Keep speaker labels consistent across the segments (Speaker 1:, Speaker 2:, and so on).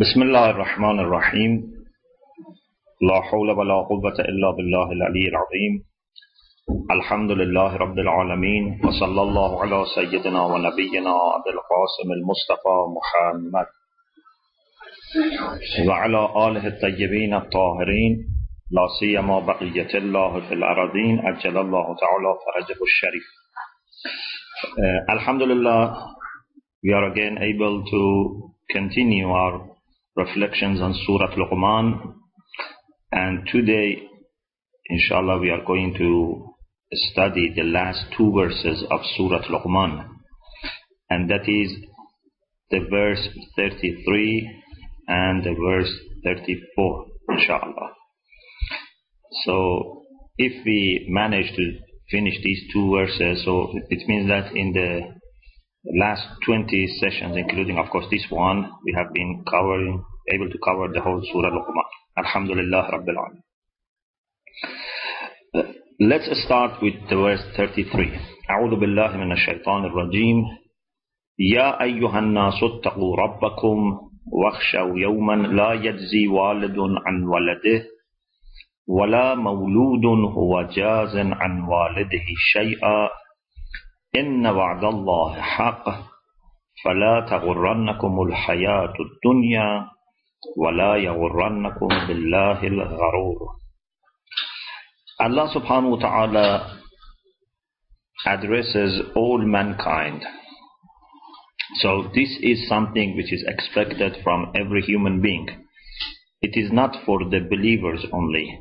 Speaker 1: بسم الله الرحمن الرحيم. لا حول ولا قوة إلا بالله العلي العظيم. الحمد لله رب العالمين وصلى الله على سيدنا ونبينا أبي القاسم المصطفى محمد. وعلى آله الطيبين الطاهرين لا سيما بقية الله في الأراضين أجل الله تعالى فرجه الشريف. uh, Alhamdulillah we are again able to continue our reflections on Surah Luqman. And today, inshallah, we are going to study the last two verses of Surah Luqman. And that is the verse 33 and the verse 34, inshallah. So, if we manage to finish these two verses, so it means that in the last 20 sessions, including, of course, this one, we have been covering, able to cover the whole Surah Luqman. Alhamdulillah Rabbil Alameen. Let's start with the verse 33. أعوذ بالله من الشيطان الرجيم يا أيها الناس اتقوا ربكم واخشوا يوما لا يجزي والد عن ولده ولا مولود هو جاز عن والده شيئا إن وعد الله حق فلا تغرنكم الحياة الدنيا ولا يغرنكم بالله الغرور Allah subhanahu wa ta'ala addresses all mankind. So this is something which is expected from every human being. It is not for the believers only.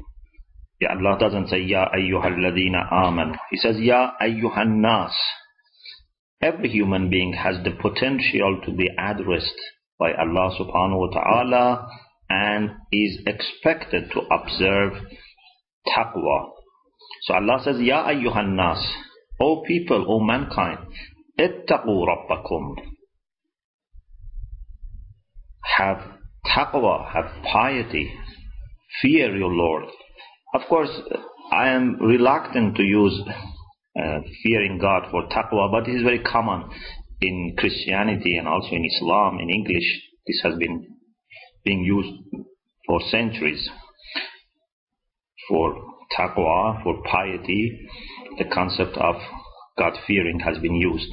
Speaker 1: Yeah, Allah doesn't say, Ya ayyuhal ladina aman. He says, Ya ayyuhan nas. Every human being has the potential to be addressed by Allah subhanahu wa ta'ala and is expected to observe taqwa. So Allah says, Ya ayyuhan nas, O people, O mankind, ittaqu rabbakum. Have taqwa, have piety, fear your Lord. Of course, I am reluctant to use uh, fearing God for taqwa, but it is very common in Christianity and also in Islam, in English. This has been being used for centuries. For taqwa, for piety, the concept of God fearing has been used.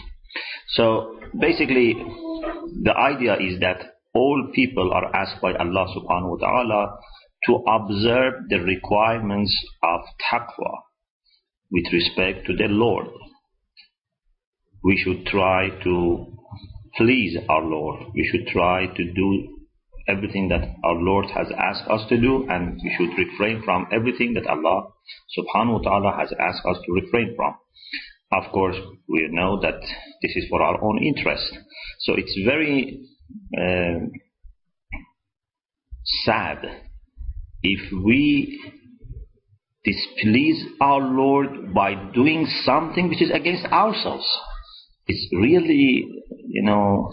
Speaker 1: So basically, the idea is that all people are asked by Allah subhanahu wa ta'ala to observe the requirements of taqwa with respect to the Lord. We should try to please our Lord. We should try to do everything that our Lord has asked us to do and we should refrain from everything that Allah subhanahu wa ta'ala has asked us to refrain from. Of course, we know that this is for our own interest. So it's very uh, sad if we displease our Lord by doing something which is against ourselves. It's really, you know,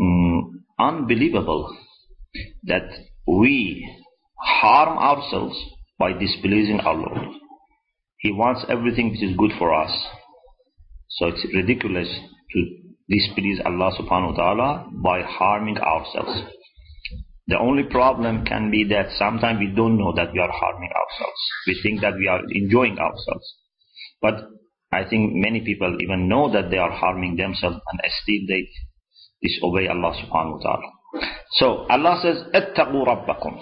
Speaker 1: um, unbelievable that we harm ourselves by displeasing our Lord. He wants everything which is good for us. So it's ridiculous to displease Allah subhanahu wa ta'ala by harming ourselves. The only problem can be that sometimes we don't know that we are harming ourselves. We think that we are enjoying ourselves. But I think many people even know that they are harming themselves and still they disobey Allah subhanahu wa ta'ala. So Allah says, اتقوا ربكم.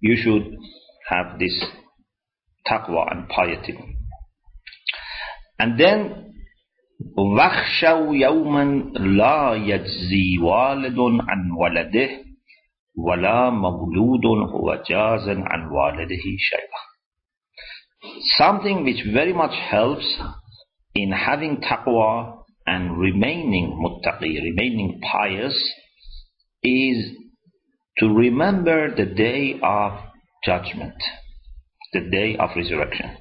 Speaker 1: You should have this taqwa and piety. And then واخشوا يوما لا يجزي والد عن ولده ولا مولود هو جاز عن والده شيئا Something which very much helps in having taqwa and remaining muttaqi, remaining pious, is to remember the day of judgment, the day of resurrection.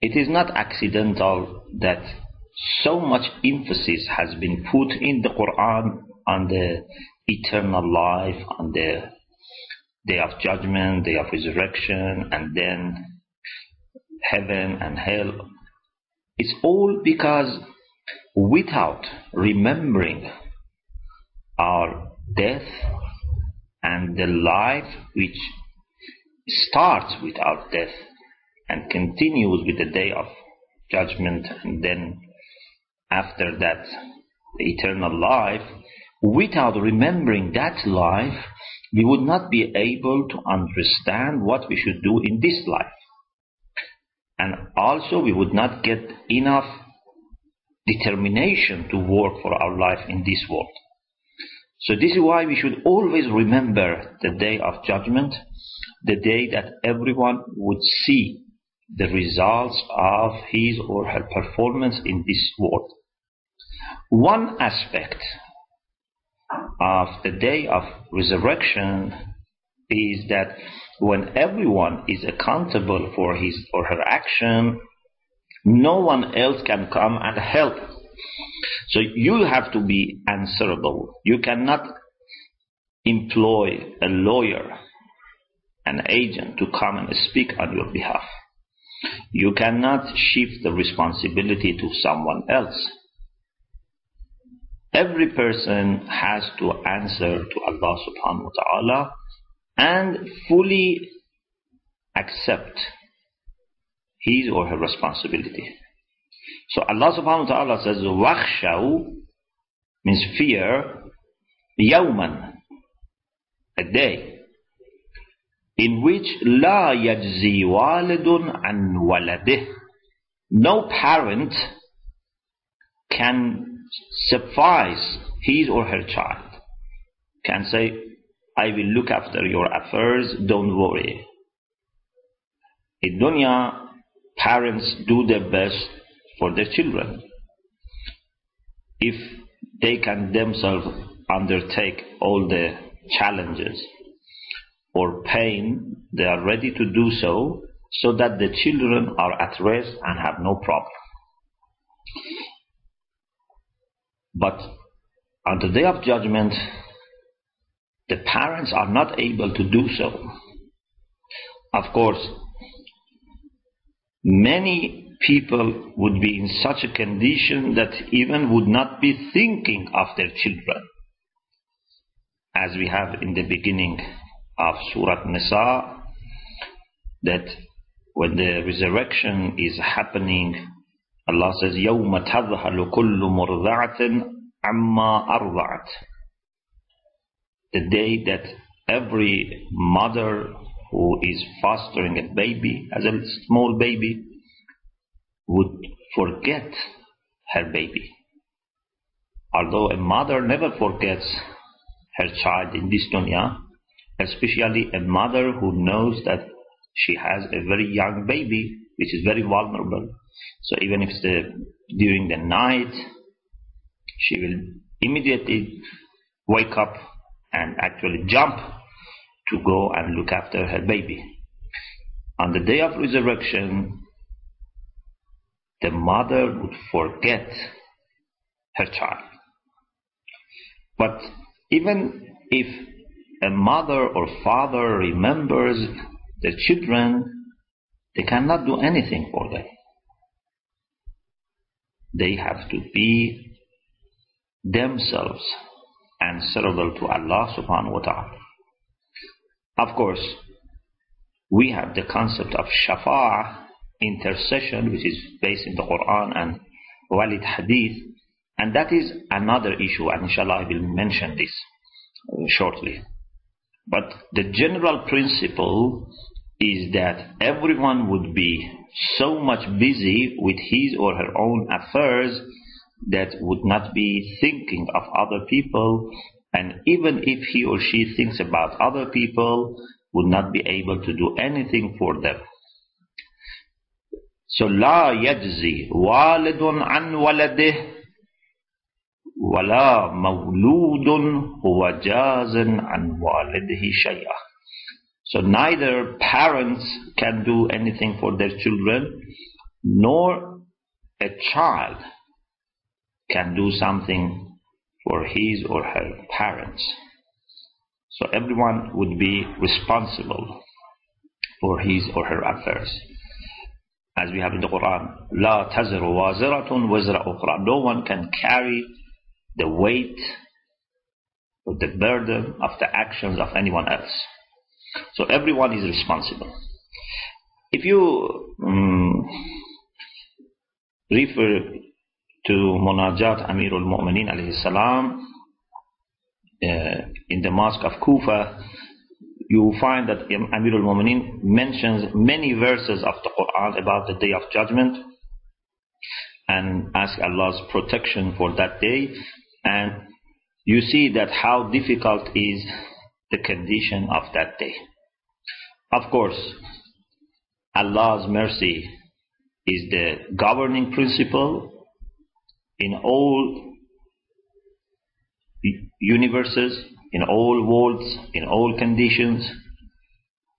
Speaker 1: It is not accidental that so much emphasis has been put in the Quran on the eternal life, on the day of judgment, day of resurrection, and then heaven and hell. It's all because without remembering our death and the life which starts with our death and continues with the day of judgment and then after that the eternal life, without remembering that life, we would not be able to understand what we should do in this life. And also we would not get enough determination to work for our life in this world. So this is why we should always remember the day of judgment, the day that everyone would see the results of his or her performance in this world. One aspect of the day of resurrection is that when everyone is accountable for his or her action, no one else can come and help. So you have to be answerable. You cannot employ a lawyer, an agent to come and speak on your behalf. You cannot shift the responsibility to someone else. Every person has to answer to Allah subhanahu wa ta'ala and fully accept his or her responsibility. So Allah subhanahu wa ta'ala says, Wakshaw means fear yawman, a day, in which la yajzi walidun an waladih. No parent can suffice his or her child. Can say, I will look after your affairs, don't worry. In dunya, parents do their best for their children. If they can themselves undertake all the challenges or pain, they are ready to do so so that the children are at rest and have no problem. But on the day of judgment, the parents are not able to do so. Of course, many people would be in such a condition that even would not be thinking of their children. As we have in the beginning of Surah Nisa, that when the resurrection is happening, Allah says, يَوْمَ تَذْهَلُ كُلُّ مُرْضَعَةٍ عَمَّا أَرْضَعَتْ the day that every mother who is fostering a baby, as a small baby, would forget her baby. Although a mother never forgets her child in this dunya, especially a mother who knows that she has a very young baby, which is very vulnerable. So even if the, during the night, she will immediately wake up and actually jump to go and look after her baby. On the day of resurrection, the mother would forget her child. But even if a mother or father remembers their children, they cannot do anything for them. They have to be themselves answerable to Allah subhanahu wa ta'ala. Of course, we have the concept of shafa'ah, intercession, which is based in the Quran and valid hadith, and that is another issue, and inshallah I will mention this shortly. But the general principle is that everyone would be so much busy with his or her own affairs that would not be thinking of other people and even if he or she thinks about other people would not be able to do anything for them so لا يجزي والد عن ولده ولا مولود هو جاز عن والده شيئا so neither parents can do anything for their children, nor a child can do something for his or her parents. So everyone would be responsible for his or her affairs. As we have in the Quran, لا تزر وازرة وزر أخرى. No one can carry the weight or the burden of the actions of anyone else. So everyone is responsible. If you um, refer to Munajat Amirul Mu'mineen alayhi salam uh, in the mosque of Kufa, you will find that Amirul Mu'mineen mentions many verses of the Quran about the day of judgment and ask Allah's protection for that day. And you see that how difficult is the condition of that day. Of course, Allah's mercy is the governing principle in all universes, in all worlds, in all conditions,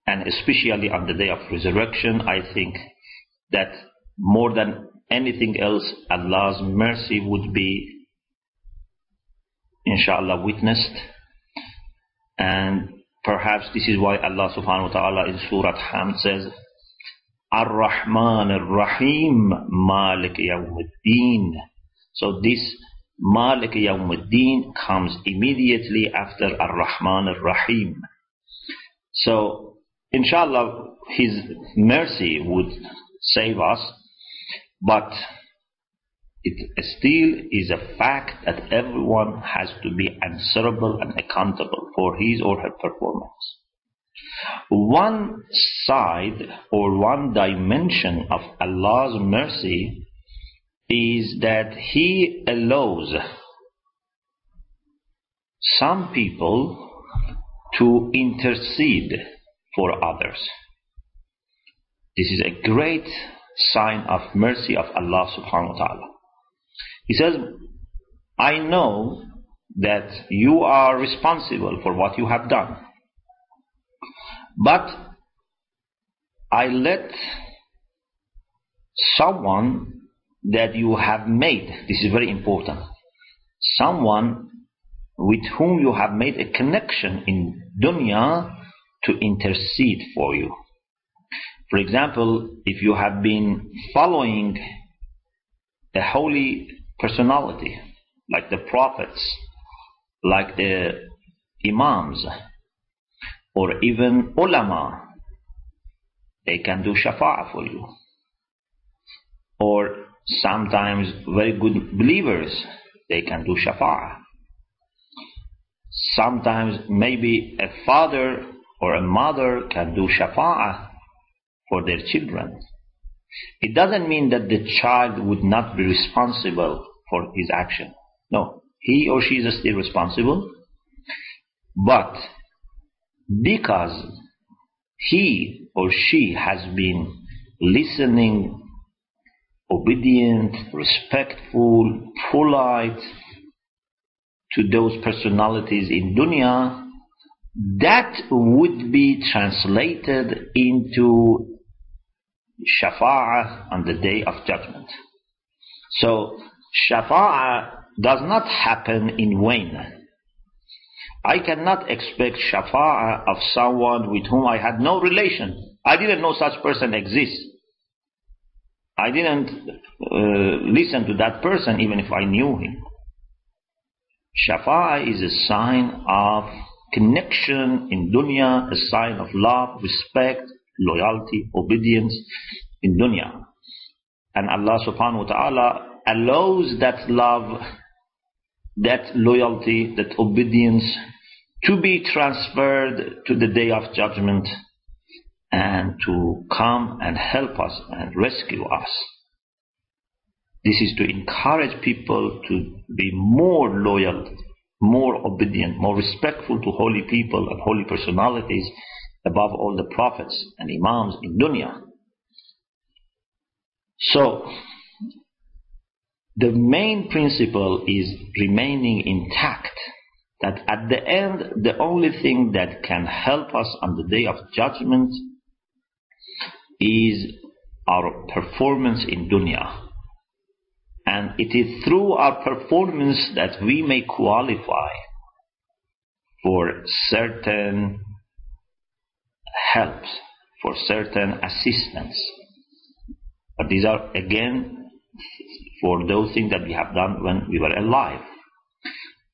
Speaker 1: and especially on the day of resurrection, I think that more than anything else, Allah's mercy would be, inshallah, witnessed. And perhaps this is why Allah subhanahu wa ta'ala in Surah Hamd says, Ar-Rahman Ar-Rahim Malik Yawmuddin. So this Malik Yawmuddin comes immediately after Ar-Rahman Ar-Rahim. So, inshallah, His mercy would save us, but it still is a fact that everyone has to be answerable and accountable for his or her performance. One side or one dimension of Allah's mercy is that He allows some people to intercede for others. This is a great sign of mercy of Allah subhanahu wa ta'ala. He says, I know that you are responsible for what you have done. But I let someone that you have made, this is very important, someone with whom you have made a connection in dunya to intercede for you. For example, if you have been following a holy personality, like the prophets, like the imams, or even ulama, they can do shafa'ah for you. Or sometimes very good believers, they can do shafa'ah. Sometimes maybe a father or a mother can do shafa'ah for their children. It doesn't mean that the child would not be responsible for his action. No, he or she is still responsible, but because he or she has been listening, obedient, respectful, polite to those personalities in dunya, that would be translated into shafa'ah on the day of judgment. So, shafa'ah does not happen in vain. I cannot expect shafa'ah of someone with whom I had no relation. I didn't know such person exists. I didn't uh, listen to that person even if I knew him. Shafa'ah is a sign of connection in dunya, a sign of love, respect, loyalty, obedience in dunya. And Allah subhanahu wa ta'ala allows that love, that loyalty, that obedience to be transferred to the day of judgment and to come and help us and rescue us. This is to encourage people to be more loyal, more obedient, more respectful to holy people and holy personalities above all the prophets and imams in dunya. So, the main principle is remaining intact that at the end, the only thing that can help us on the day of judgment is our performance in dunya. And it is through our performance that we may qualify for certain helps, for certain assistance. But these are again for those things that we have done when we were alive.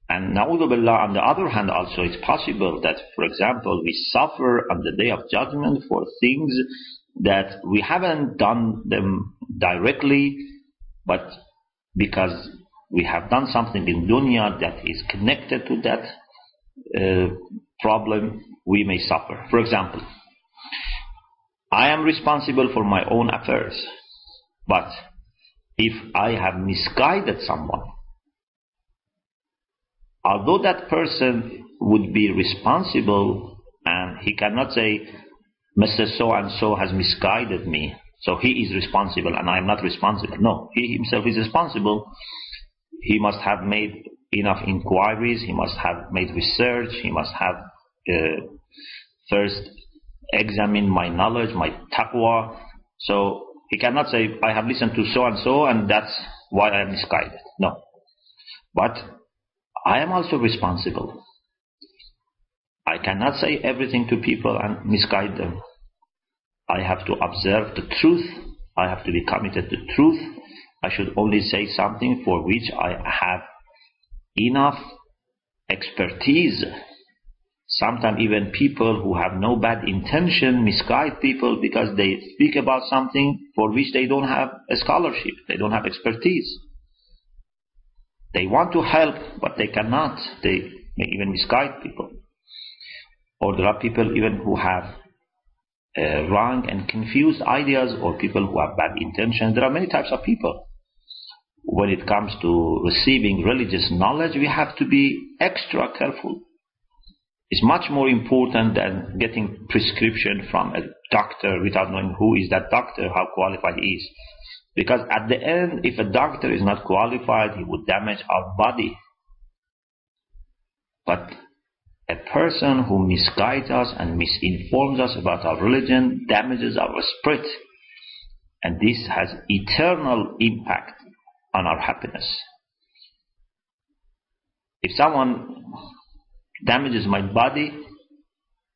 Speaker 1: And billah, on the other hand, also it's possible that, for example, we suffer on the day of judgment for things that we haven't done them directly, but because we have done something in dunya that is connected to that uh, problem, we may suffer. For example, I am responsible for my own affairs, but if I have misguided someone, although that person would be responsible and he cannot say, Mr. So and so has misguided me, so he is responsible and I am not responsible. No, he himself is responsible. He must have made enough inquiries, he must have made research, he must have uh, first examined my knowledge, my taqwa. So he cannot say, I have listened to so and so and that's why I am misguided. No. But I am also responsible. I cannot say everything to people and misguide them. I have to observe the truth. I have to be committed to the truth. I should only say something for which I have enough expertise. Sometimes even people who have no bad intention misguide people because they speak about something for which they don't have a scholarship, they don't have expertise. They want to help, but they cannot. They may even misguide people. Or there are people even who have uh, wrong and confused ideas or people who have bad intentions. There are many types of people. When it comes to receiving religious knowledge, we have to be extra careful. It's much more important than getting prescription from a doctor without knowing who is that doctor, how qualified he is. Because at the end, if a doctor is not qualified, he would damage our body. But a person who misguides us and misinforms us about our religion damages our spirit. And this has eternal impact on our happiness. If someone damages my body,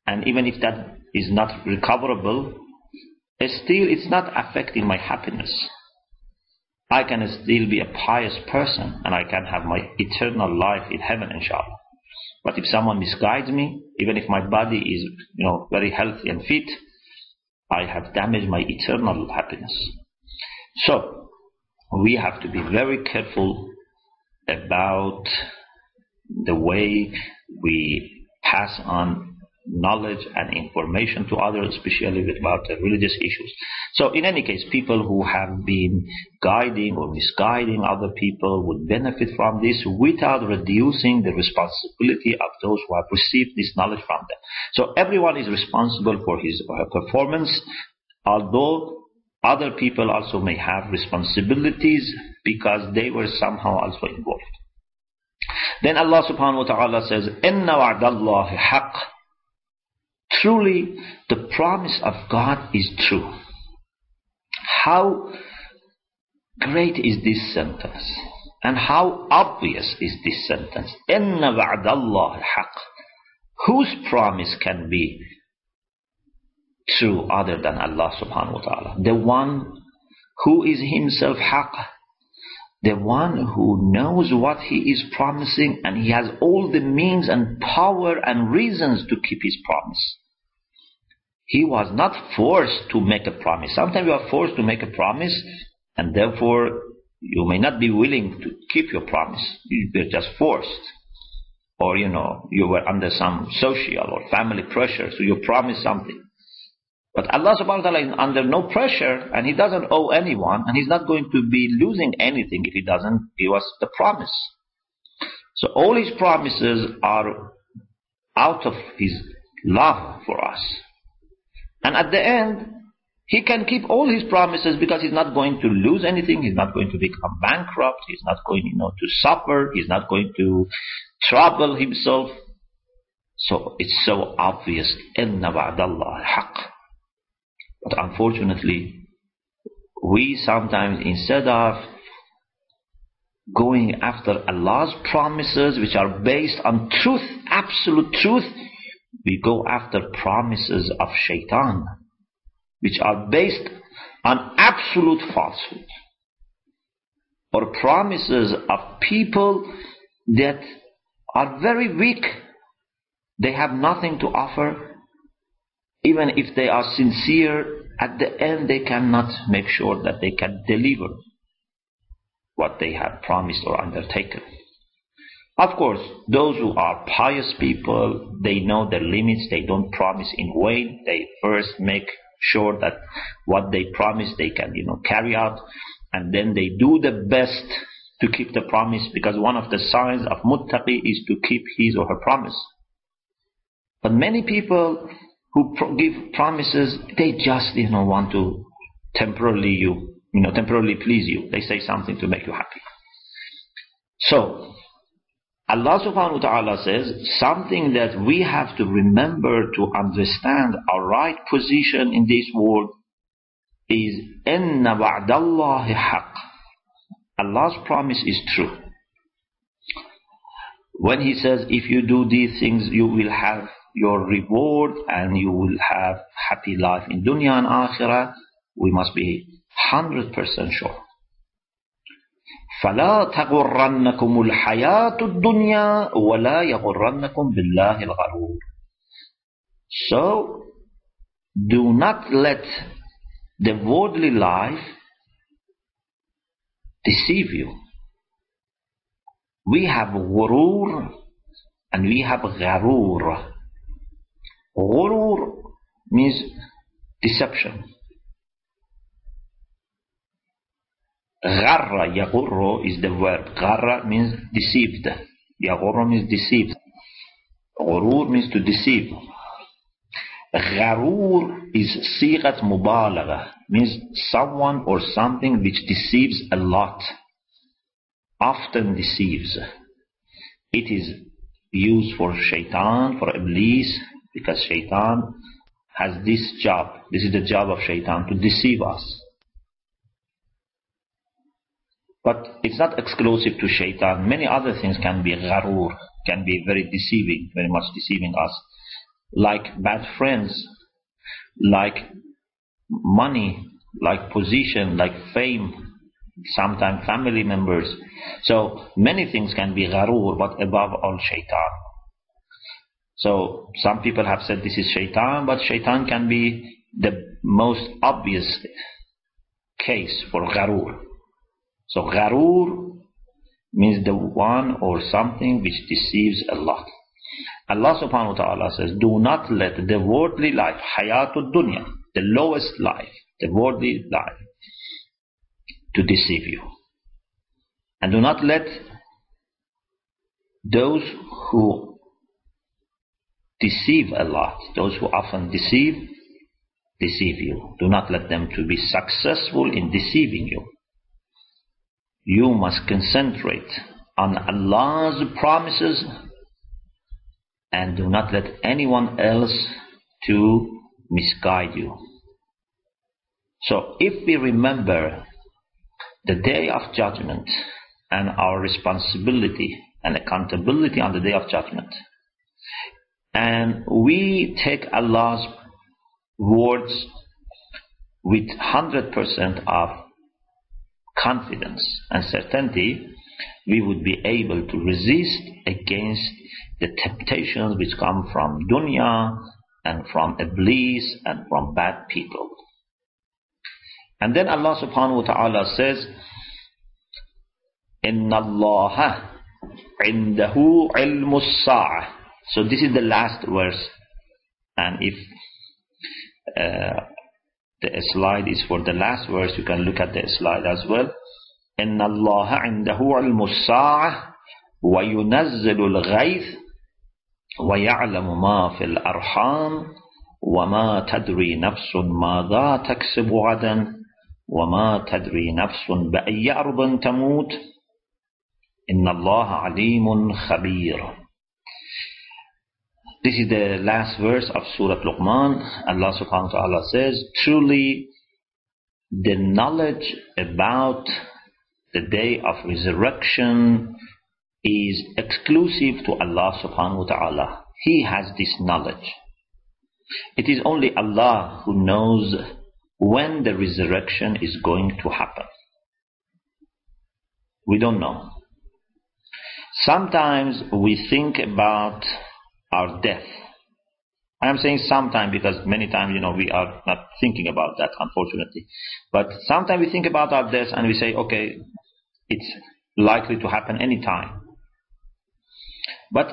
Speaker 1: and even if that is not recoverable, still it's not affecting my happiness. I can still be a pious person and I can have my eternal life in heaven, inshallah. But if someone misguides me, even if my body is, you know, very healthy and fit, I have damaged my eternal happiness. So, we have to be very careful about the way we pass on knowledge and information to others, especially about religious issues. So in any case, people who have been guiding or misguiding other people would benefit from this without reducing the responsibility of those who have received this knowledge from them. So everyone is responsible for his or her performance, although other people also may have responsibilities because they were somehow also involved. Then Allah subhanahu wa ta'ala says, إِنَّ وَعْدَ اللَّهِ حَقٌّ Truly, the promise of God is true. How great is this sentence? And how obvious is this sentence? إِنَّ وَعْدَ اللَّهِ حَقٌّ Whose promise can be true other than Allah subhanahu wa ta'ala? The one who is himself haq, the one who knows what he is promising and he has all the means and power and reasons to keep his promise. He was not forced to make a promise. Sometimes you are forced to make a promise and therefore you may not be willing to keep your promise. You're just forced. Or, you know, you were under some social or family pressure, so you promised something. But Allah subhanahu wa ta'ala is under no pressure and He doesn't owe anyone and He's not going to be losing anything if He doesn't give us the promise. So all His promises are out of His love for us. And at the end, he can keep all his promises because he's not going to lose anything. He's not going to become bankrupt. He's not going, you know, to suffer. He's not going to trouble himself. So it's so obvious. إِنَّ بَعْدَ اللَّهِ حَقٌّ But unfortunately, we sometimes, instead of going after Allah's promises, which are based on truth, absolute truth, we go after promises of shaitan, which are based on absolute falsehood, or promises of people that are very weak. They have nothing to offer. Even if they are sincere, at the end they cannot make sure that they can deliver what they have promised or undertaken. Of course, those who are pious people, they know their limits, they don't promise in vain, they first make sure that what they promise they can, you know, carry out, and then they do the best to keep the promise, because one of the signs of muttaqi is to keep his or her promise. But many people who pro- give promises, they just, you know, want to temporarily you, you know, temporarily please you. They say something to make you happy. So, Allah subhanahu wa ta'ala says something that we have to remember to understand our right position in this world is inna ba'dallahi haq. Allah's promise is true. When he says if you do these things you will have your reward and you will have happy life in dunya and akhirah, we must be 100% sure. فلا تغرنكم الحياة الدنيا ولا يغرنكم بالله الغرور So, do not let the worldly life deceive you. We have ghurur and we have gharur. Ghurur means deception. Gharra, yagurro is the verb. Gharra means deceived. Yagurro means deceived. Ghurur means to deceive. Gharur is sigat mubalagha, means someone or something which deceives a lot, often deceives. It is used for shaitan, for iblis, because shaitan has this job. This is the job of shaitan, to deceive us. But it's not exclusive to shaitan. Many other things can be gharur, can be very deceiving, very much deceiving us. Like bad friends, like money, like position, like fame, sometimes family members. So many things can be gharur, but above all shaitan. So some people have said this is shaitan, but shaitan can be the most obvious case for gharur. So gharur means the one or something which deceives Allah. Allah subhanahu wa ta'ala says, do not let the worldly life, hayatul dunya, the lowest life, the worldly life, to deceive you. And do not let those who deceive a lot, those who often deceive, deceive you. Do not let them to be successful in deceiving you you must concentrate on Allah's promises and do not let anyone else to misguide you. So if we remember the day of judgment and our responsibility and accountability on the day of judgment, and we take Allah's words with 100% of confidence and certainty, we would be able to resist against the temptations which come from dunya and from iblis and from bad people. And then Allah subhanahu wa ta'ala says, إِنَّ اللَّهَ عِنْدَهُ عِلْمُ السَّاعَةِ So this is the last verse. And if uh, the slide is for the last verse. You can look at the slide as well. إن الله عنده علم الساعة وينزل الغيث ويعلم ما في الأرحام وما تدري نفس ماذا تكسب غدا وما تدري نفس بأي أرض تموت إن الله عليم خبير This is the last verse of Surah Luqman. Allah subhanahu wa ta'ala says, Truly, the knowledge about the day of resurrection is exclusive to Allah subhanahu wa ta'ala. He has this knowledge. It is only Allah who knows when the resurrection is going to happen. We don't know. Sometimes we think about our death. I'm saying sometimes because many times, you know, we are not thinking about that, unfortunately. But sometimes we think about our death and we say, okay, it's likely to happen anytime. But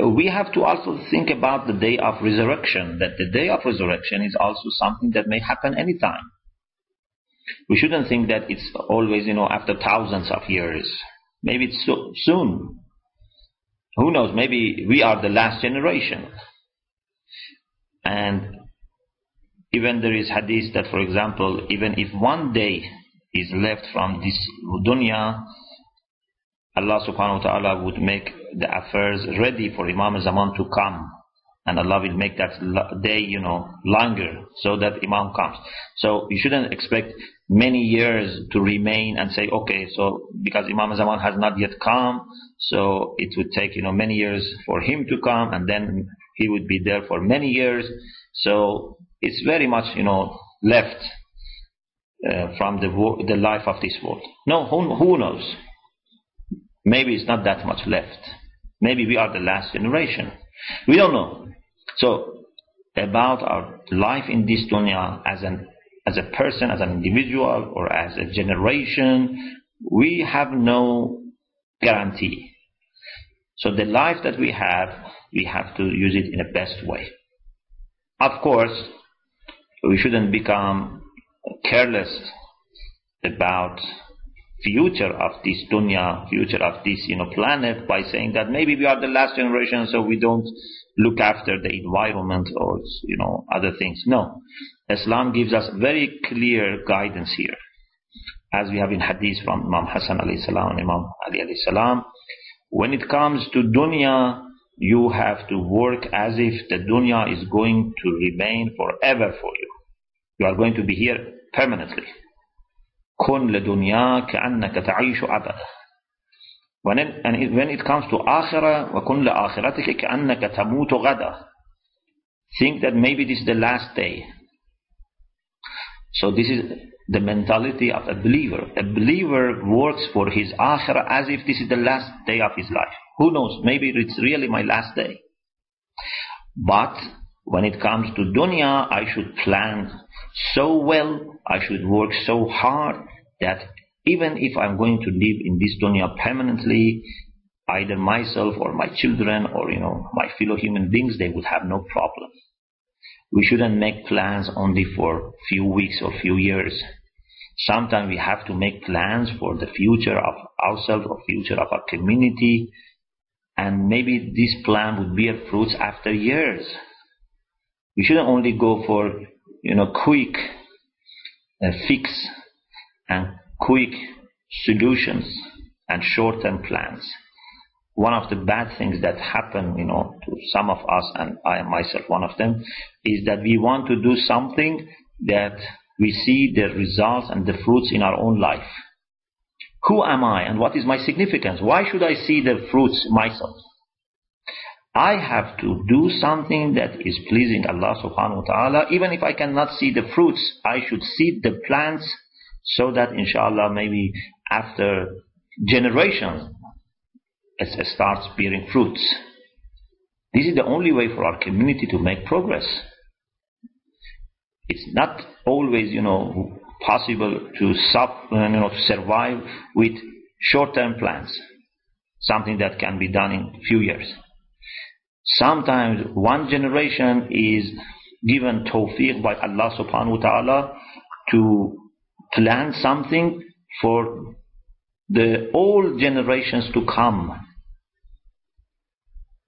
Speaker 1: we have to also think about the day of resurrection, that the day of resurrection is also something that may happen anytime. We shouldn't think that it's always, you know, after thousands of years. Maybe it's so, soon. Who knows? Maybe we are the last generation. And even there is hadith that, for example, even if one day is left from this dunya, Allah subhanahu wa ta'ala would make the affairs ready for Imam Zaman to come. And Allah will make that day, you know, longer so that Imam comes. So you shouldn't expect many years to remain and say, okay, so because Imam Zaman has not yet come, so it would take, you know, many years for him to come and then he would be there for many years. So it's very much, you know, left uh, from the, the life of this world. No, who, who knows? Maybe it's not that much left. Maybe we are the last generation. We don't know. So, about our life in this dunya as an as a person, as an individual, or as a generation, we have no guarantee. So the life that we have, we have to use it in the best way. Of course, we shouldn't become careless about future of this dunya, future of this you know planet by saying that maybe we are the last generation, so we don't look after the environment or you know other things. No, Islam gives us very clear guidance here, as we have in hadith from Imam Hassan alayhi salam and Imam Ali alayhi salam. When it comes to dunya, you have to work as if the dunya is going to remain forever for you. You are going to be here permanently. كن لدنيا كأنك تعيش أبدا when it, and it, when it comes to akhirah وكن لآخرتك كأنك تموت غدا think that maybe this is the last day so this is the mentality of a believer a believer works for his akhirah as if this is the last day of his life who knows maybe it's really my last day but when it comes to dunya, I should plan so well, I should work so hard that even if I'm going to live in this dunya permanently, either myself or my children or you know my fellow human beings, they would have no problem. We shouldn't make plans only for few weeks or few years. Sometimes we have to make plans for the future of ourselves or future of our community, and maybe this plan would bear fruits after years. We shouldn't only go for, you know, quick uh, fix and quick solutions and short-term plans. One of the bad things that happen, you know, to some of us, and I myself one of them, is that we want to do something that we see the results and the fruits in our own life. Who am I and what is my significance? Why should I see the fruits myself? I have to do something that is pleasing Allah subhanahu wa ta'ala. Even if I cannot see the fruits, I should see the plants so that inshallah maybe after generations it starts bearing fruits. This is the only way for our community to make progress. It's not always, you know, possible to, sub, you know, to survive with short-term plans. Something that can be done in few years. Sometimes one generation is given tawfiq by Allah subhanahu wa ta'ala to plan something for the old generations to come.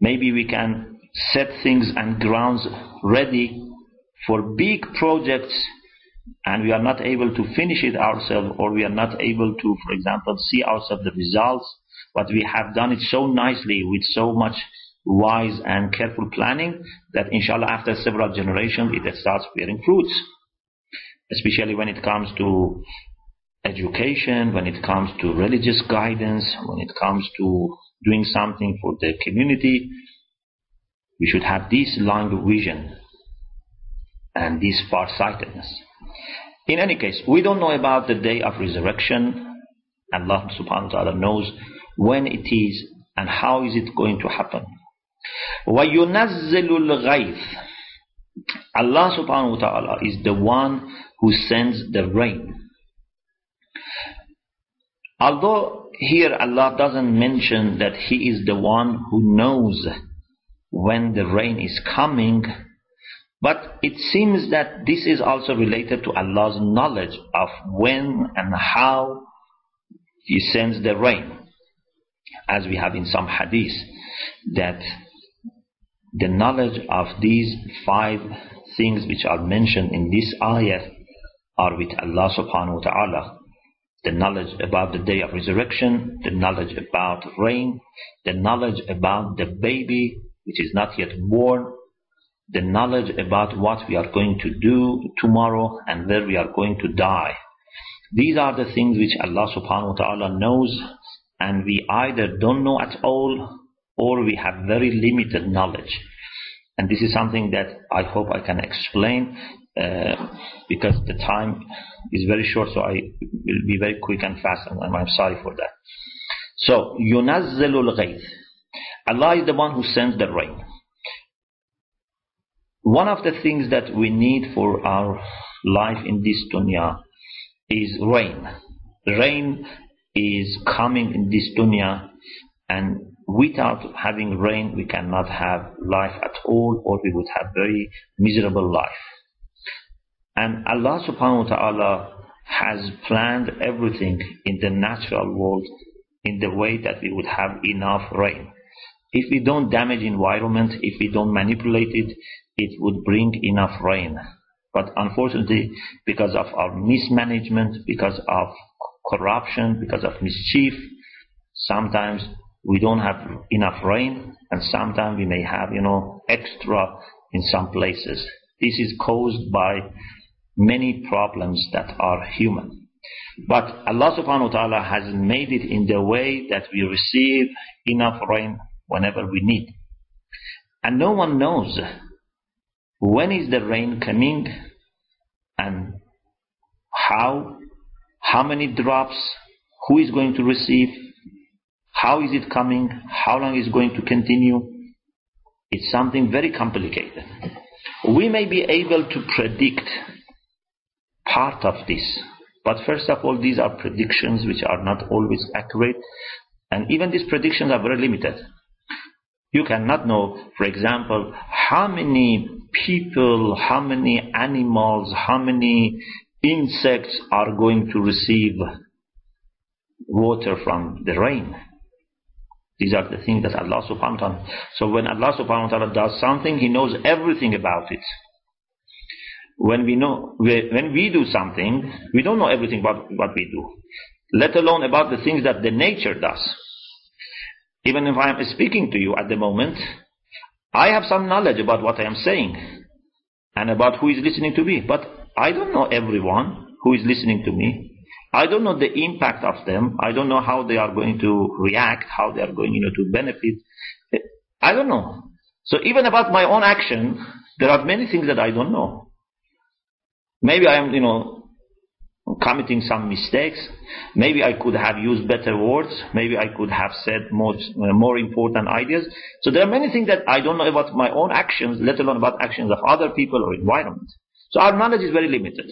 Speaker 1: Maybe we can set things and grounds ready for big projects and we are not able to finish it ourselves or we are not able to, for example, see ourselves the results, but we have done it so nicely with so much wise and careful planning that inshallah after several generations it starts bearing fruits Especially when it comes to education, when it comes to religious guidance, when it comes to doing something for the community, we should have this long vision and this farsightedness. In any case, we don't know about the day of resurrection. Allah subhanahu wa ta'ala knows when it is and how is it going to happen. وَيُنَزِّلُ الْغَيْثِ Allah subhanahu wa ta'ala is the one who sends the rain. Although here Allah doesn't mention that He is the one who knows when the rain is coming, but it seems that this is also related to Allah's knowledge of when and how He sends the rain. As we have in some hadith, that the knowledge of these five things which are mentioned in this ayah are with Allah subhanahu wa ta'ala. The knowledge about the day of resurrection, the knowledge about rain, the knowledge about the baby which is not yet born, the knowledge about what we are going to do tomorrow and where we are going to die. These are the things which Allah subhanahu wa ta'ala knows and we either don't know at all or we have very limited knowledge. And this is something that I hope I can explain uh, because the time is very short, so I will be very quick and fast, and I'm sorry for that. So, يُنَزِّلُ الْغَيْثِ Allah is the one who sends the rain. One of the things that we need for our life in this dunya is rain. Rain is coming in this dunya and without having rain we cannot have life at all or we would have very miserable life. And Allah subhanahu wa ta'ala has planned everything in the natural world in the way that we would have enough rain. If we don't damage environment, if we don't manipulate it, it would bring enough rain. But unfortunately, because of our mismanagement, because of corruption, because of mischief, sometimes we don't have enough rain, and sometimes we may have, you know, extra in some places. This is caused by many problems that are human. But Allah subhanahu wa ta'ala has made it in the way that we receive enough rain whenever we need. And no one knows when is the rain coming and how, how many drops, who is going to receive, how is it coming, how long is going to continue. It's something very complicated. We may be able to predict part of this. But first of all, these are predictions which are not always accurate, and even these predictions are very limited. You cannot know, for example, how many people, how many animals, how many insects are going to receive water from the rain. These are the things that Allah subhanahu wa ta'ala. So when Allah subhanahu wa ta'ala does something, He knows everything about it when we know when we do something, we don't know everything about what we do, let alone about the things that the nature does. Even if I am speaking to you at the moment, I have some knowledge about what I am saying and about who is listening to me, but I don't know everyone who is listening to me. I don't know the impact of them. I don't know how they are going to react, how they are going, you know, to benefit. I don't know. So even about my own action, there are many things that I don't know. Maybe I am, you know, committing some mistakes. Maybe I could have used better words. Maybe I could have said more, uh, more important ideas. So there are many things that I don't know about my own actions, let alone about actions of other people or environment. So our knowledge is very limited.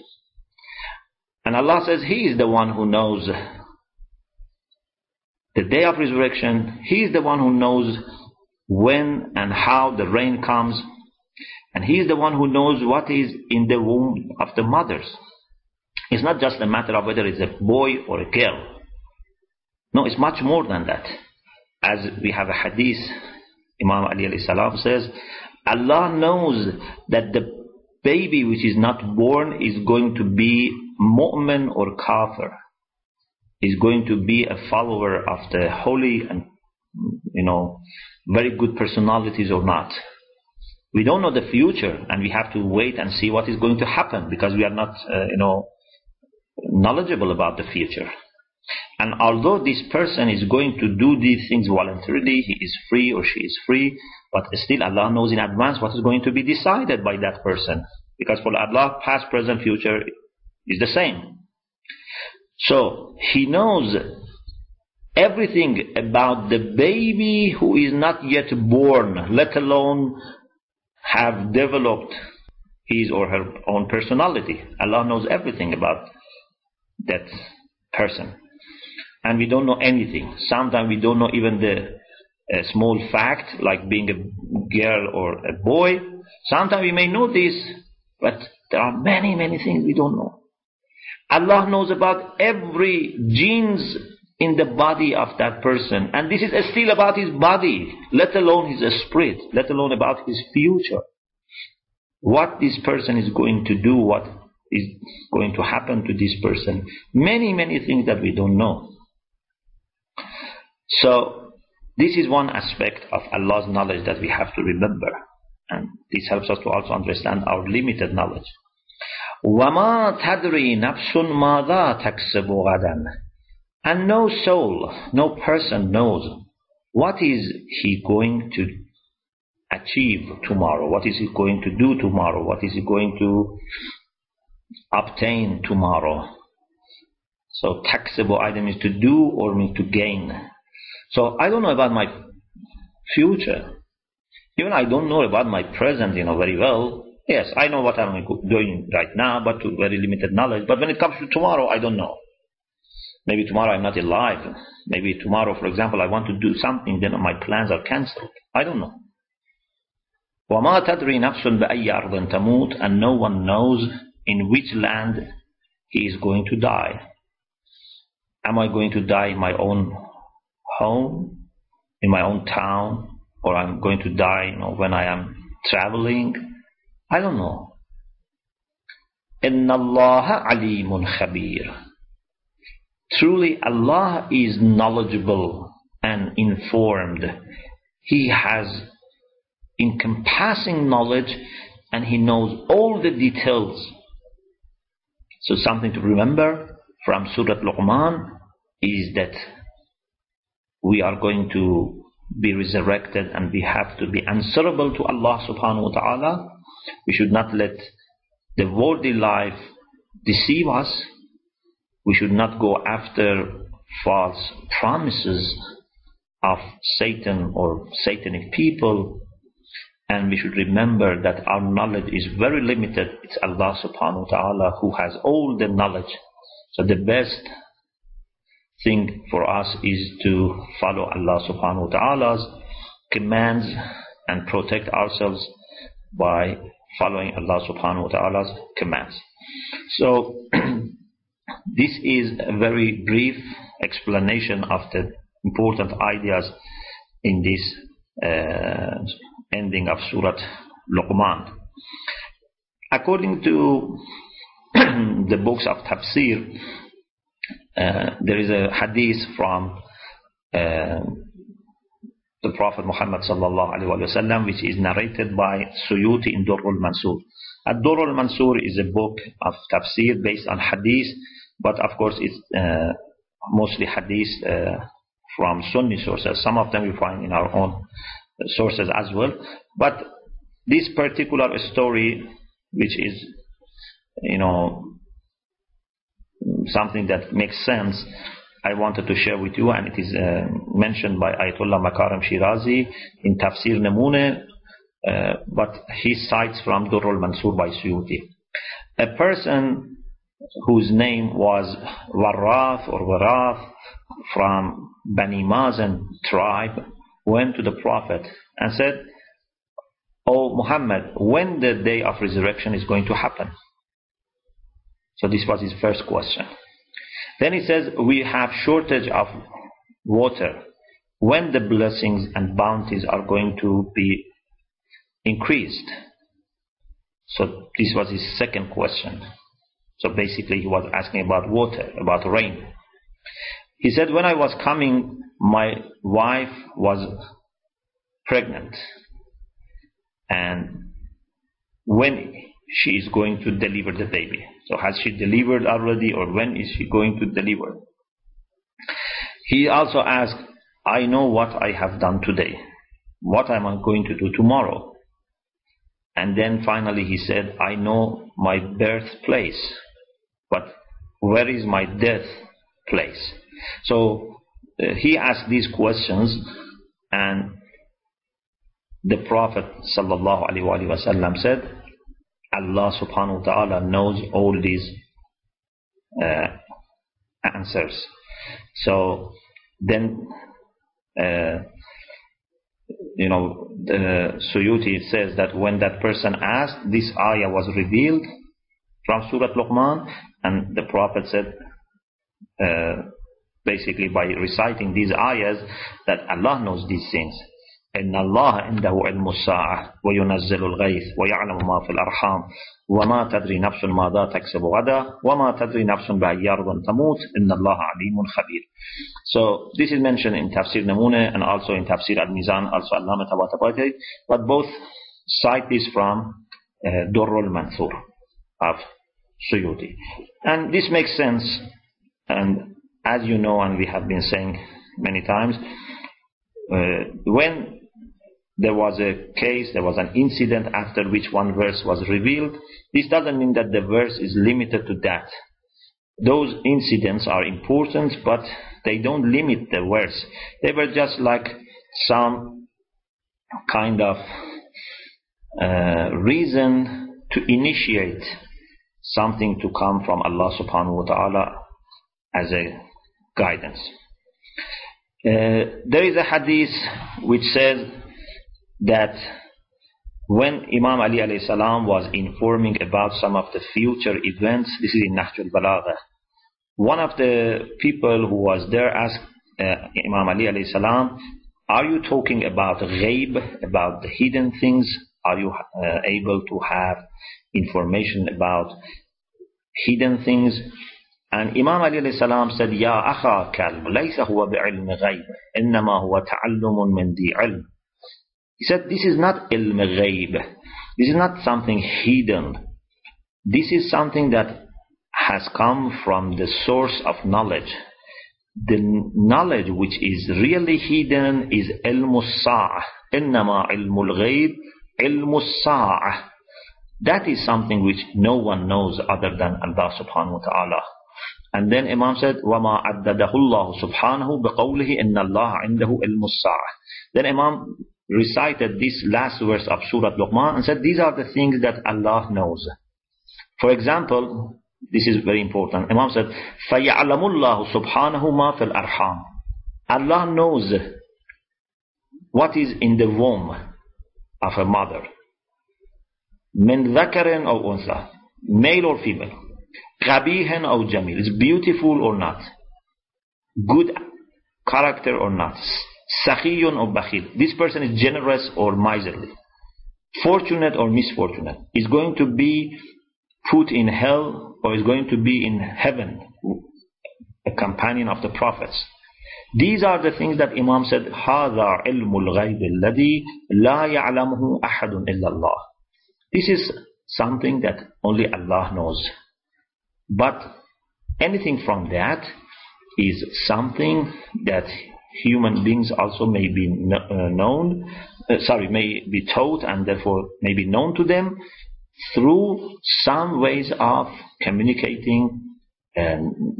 Speaker 1: And Allah says He is the one who knows the day of resurrection. He is the one who knows when and how the rain comes. And He is the one who knows what is in the womb of the mothers. It's not just a matter of whether it's a boy or a girl. No, it's much more than that. As we have a hadith, Imam Ali alayhi salam says, Allah knows that the baby which is not born is going to be mu'min or kafir. Is going to be a follower of the holy and, you know, very good personalities or not. We don't know the future, and we have to wait and see what is going to happen because we are not, uh, you know, knowledgeable about the future. And although this person is going to do these things voluntarily, he is free or she is free, but still Allah knows in advance what is going to be decided by that person. Because for Allah, past, present, future is the same. So, He knows everything about the baby who is not yet born, let alone have developed his or her own personality. Allah knows everything about that person. And we don't know anything. Sometimes we don't know even the uh, small fact, like being a girl or a boy. Sometimes we may know this, but there are many, many things we don't know. Allah knows about every genes in the body of that person. And this is still about his body, let alone his spirit, let alone about his future. What this person is going to do, what is going to happen to this person. Many, many things that we don't know. So, this is one aspect of Allah's knowledge that we have to remember. And this helps us to also understand our limited knowledge. وَمَا تَدْرِي نَفْسٌ مَاذَا تَكْسِبُ غَدًا and no soul, no person knows what is he going to achieve tomorrow, what is he going to do tomorrow, what is he going to obtain tomorrow. So taxable item is to do or mean to gain. So I don't know about my future. Even I don't know about my present, you know, very well. Yes, I know what I'm doing right now, but to very limited knowledge. But when it comes to tomorrow, I don't know. Maybe tomorrow I'm not alive. Maybe tomorrow, for example, I want to do something, then my plans are cancelled. I don't know. وَمَا تَدْرِي نَفْسٌ بَأَيِّ أَرْضٍ تَمُوتُ And no one knows in which land he is going to die. Am I going to die in my own home, in my own town, or I'm going to die you know, when I am traveling? I don't know. إِنَّ اللَّهَ عَلِيمٌ خَبِيرٌ Truly Allah is knowledgeable and informed. He has encompassing knowledge and He knows all the details. So something to remember from Surah Luqman is that we are going to be resurrected and we have to be answerable to Allah subhanahu wa ta'ala we should not let the worldly life deceive us. We should not go after false promises of Satan or satanic people. And we should remember that our knowledge is very limited. It's Allah subhanahu wa ta'ala who has all the knowledge. So the best thing for us is to follow Allah subhanahu wa ta'ala's commands and protect ourselves by following Allah subhanahu wa ta'ala's commands. So, this is a very brief explanation of the important ideas in this uh, ending of Surah Luqman. According to the books of tafsir, uh, there is a hadith from uh, the Prophet Muhammad sallallahu alaihi wasallam, which is narrated by Suyuti in Durrul Mansur. Ad-Durrul Mansur is a book of tafsir based on hadith, but of course it's uh, mostly hadith uh, from Sunni sources. Some of them we find in our own sources as well. But this particular story, which is, you know, something that makes sense, I wanted to share with you, and it is uh, mentioned by Ayatollah Makarim Shirazi in Tafsir Namune, uh, Uh, but he cites from Durrul Mansur by Suyuti. A person whose name was Warrath or Warath from Bani Mazan tribe went to the Prophet and said, Oh Muhammad, when the day of resurrection is going to happen? So this was his first question. Then he says, we have shortage of water. When the blessings and bounties are going to be increased? So this was his second question. So basically he was asking about water, about rain. He said, when I was coming, my wife was pregnant. And when she is going to deliver the baby. So has she delivered already or when is she going to deliver? He also asked, I know what I have done today. What am I going to do tomorrow? And then finally he said, I know my birthplace, but where is my death place? So uh, he asked these questions and the Prophet wasallam said, Allah subhanahu wa ta'ala knows all these uh, answers. So then, uh, you know, the Suyuti says that when that person asked, this ayah was revealed from Surah Luqman, and the Prophet said, uh, basically by reciting these ayahs, that Allah knows these things. إن الله عنده علم الساعة وينزل الغيث ويعلم ما في الأرحام وما تدري نفس ماذا تكسب غدا وما تدري نفس بأي أرض تموت إن الله عليم خبير So this is mentioned in Tafsir Namune and also in Tafsir Al-Mizan also Allama Tabatabai but both cite this from uh, Durrul Manthur of Suyuti and this makes sense and as you know and we have been saying many times uh, when there was a case, there was an incident after which one verse was revealed. This doesn't mean that the verse is limited to that. Those incidents are important, but they don't limit the verse. They were just like some kind of uh, reason to initiate something to come from Allah subhanahu wa ta'ala as a guidance. Uh, there is a hadith which says that when Imam Ali alayhi salam was informing about some of the future events, this is in Nahjul Balagha, one of the people who was there asked uh, Imam Ali alayhi salam, are you talking about ghaib, about the hidden things? Are you uh, able to have information about hidden things? And Imam Ali alayhi salam said, Ya akha kalb, laysa huwa bi'ilm ghaib, innama huwa ta'allumun min di. He said, this is not ilm ghaib. This is not something hidden. This is something that has come from the source of knowledge. The knowledge which is really hidden is ilm sa'ah. Innama ilmul ghaib ilm sa'ah. That is something which no one knows other than Allah subhanahu wa ta'ala. And then Imam said, وَمَا عَدَّدَهُ اللَّهُ سُبْحَانَهُ بِقَوْلِهِ إِنَّ اللَّهَ عِنْدَهُ إِلْمُ السَّاعَةِ Then Imam recited this last verse of Surah Luqman and said, these are the things that Allah knows. For example, this is very important. Imam said, فَيَعْلَمُ اللَّهُ سُبْحَانَهُ مَا فِي الْأَرْحَامِ Allah knows what is in the womb of a mother. من ذكر أو أنثى male or female قبيح أو جميل is beautiful or not good character or not Sakhiyun or bakhil. This person is generous or miserly. Fortunate or misfortunate. Is going to be put in hell or is going to be in heaven. A companion of the prophets. These are the things that Imam said, هذا علم الغيب الذي لا يعلمه أحد إلا الله. This is something that only Allah knows. But anything from that is something that human beings also may be uh, known, uh, sorry, may be taught and therefore may be known to them through some ways of communicating um,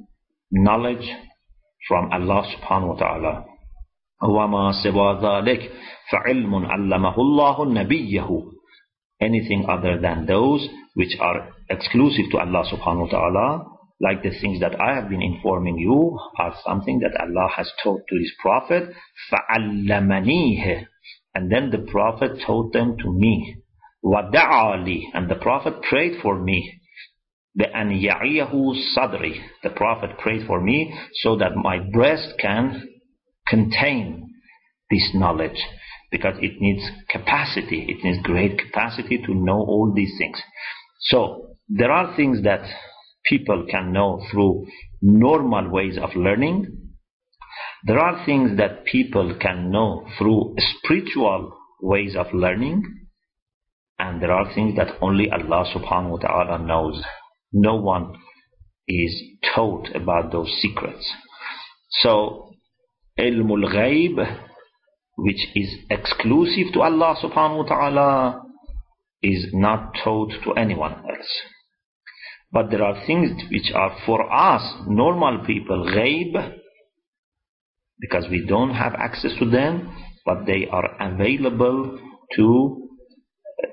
Speaker 1: knowledge from Allah subhanahu wa ta'ala. وما سوى ذلك فعلم علمه الله نبيه anything other than those which are exclusive to Allah subhanahu wa ta'ala like the things that I have been informing you are something that Allah has taught to His Prophet, فَعَلَّمَنِيهِ And then the Prophet taught them to me. وَدَعَى And the Prophet prayed for me. بِأَنْ يَعِيَهُ صَدْرِي The Prophet prayed for me so that my breast can contain this knowledge. Because it needs capacity. It needs great capacity to know all these things. So, there are things that people can know through normal ways of learning. There are things that people can know through spiritual ways of learning. And there are things that only Allah subhanahu wa ta'ala knows. No one is taught about those secrets. So, ilmul ghaib, which is exclusive to Allah subhanahu wa ta'ala, is not taught to anyone else. But there are things which are for us, normal people, ghaib. because we don't have access to them, but they are available to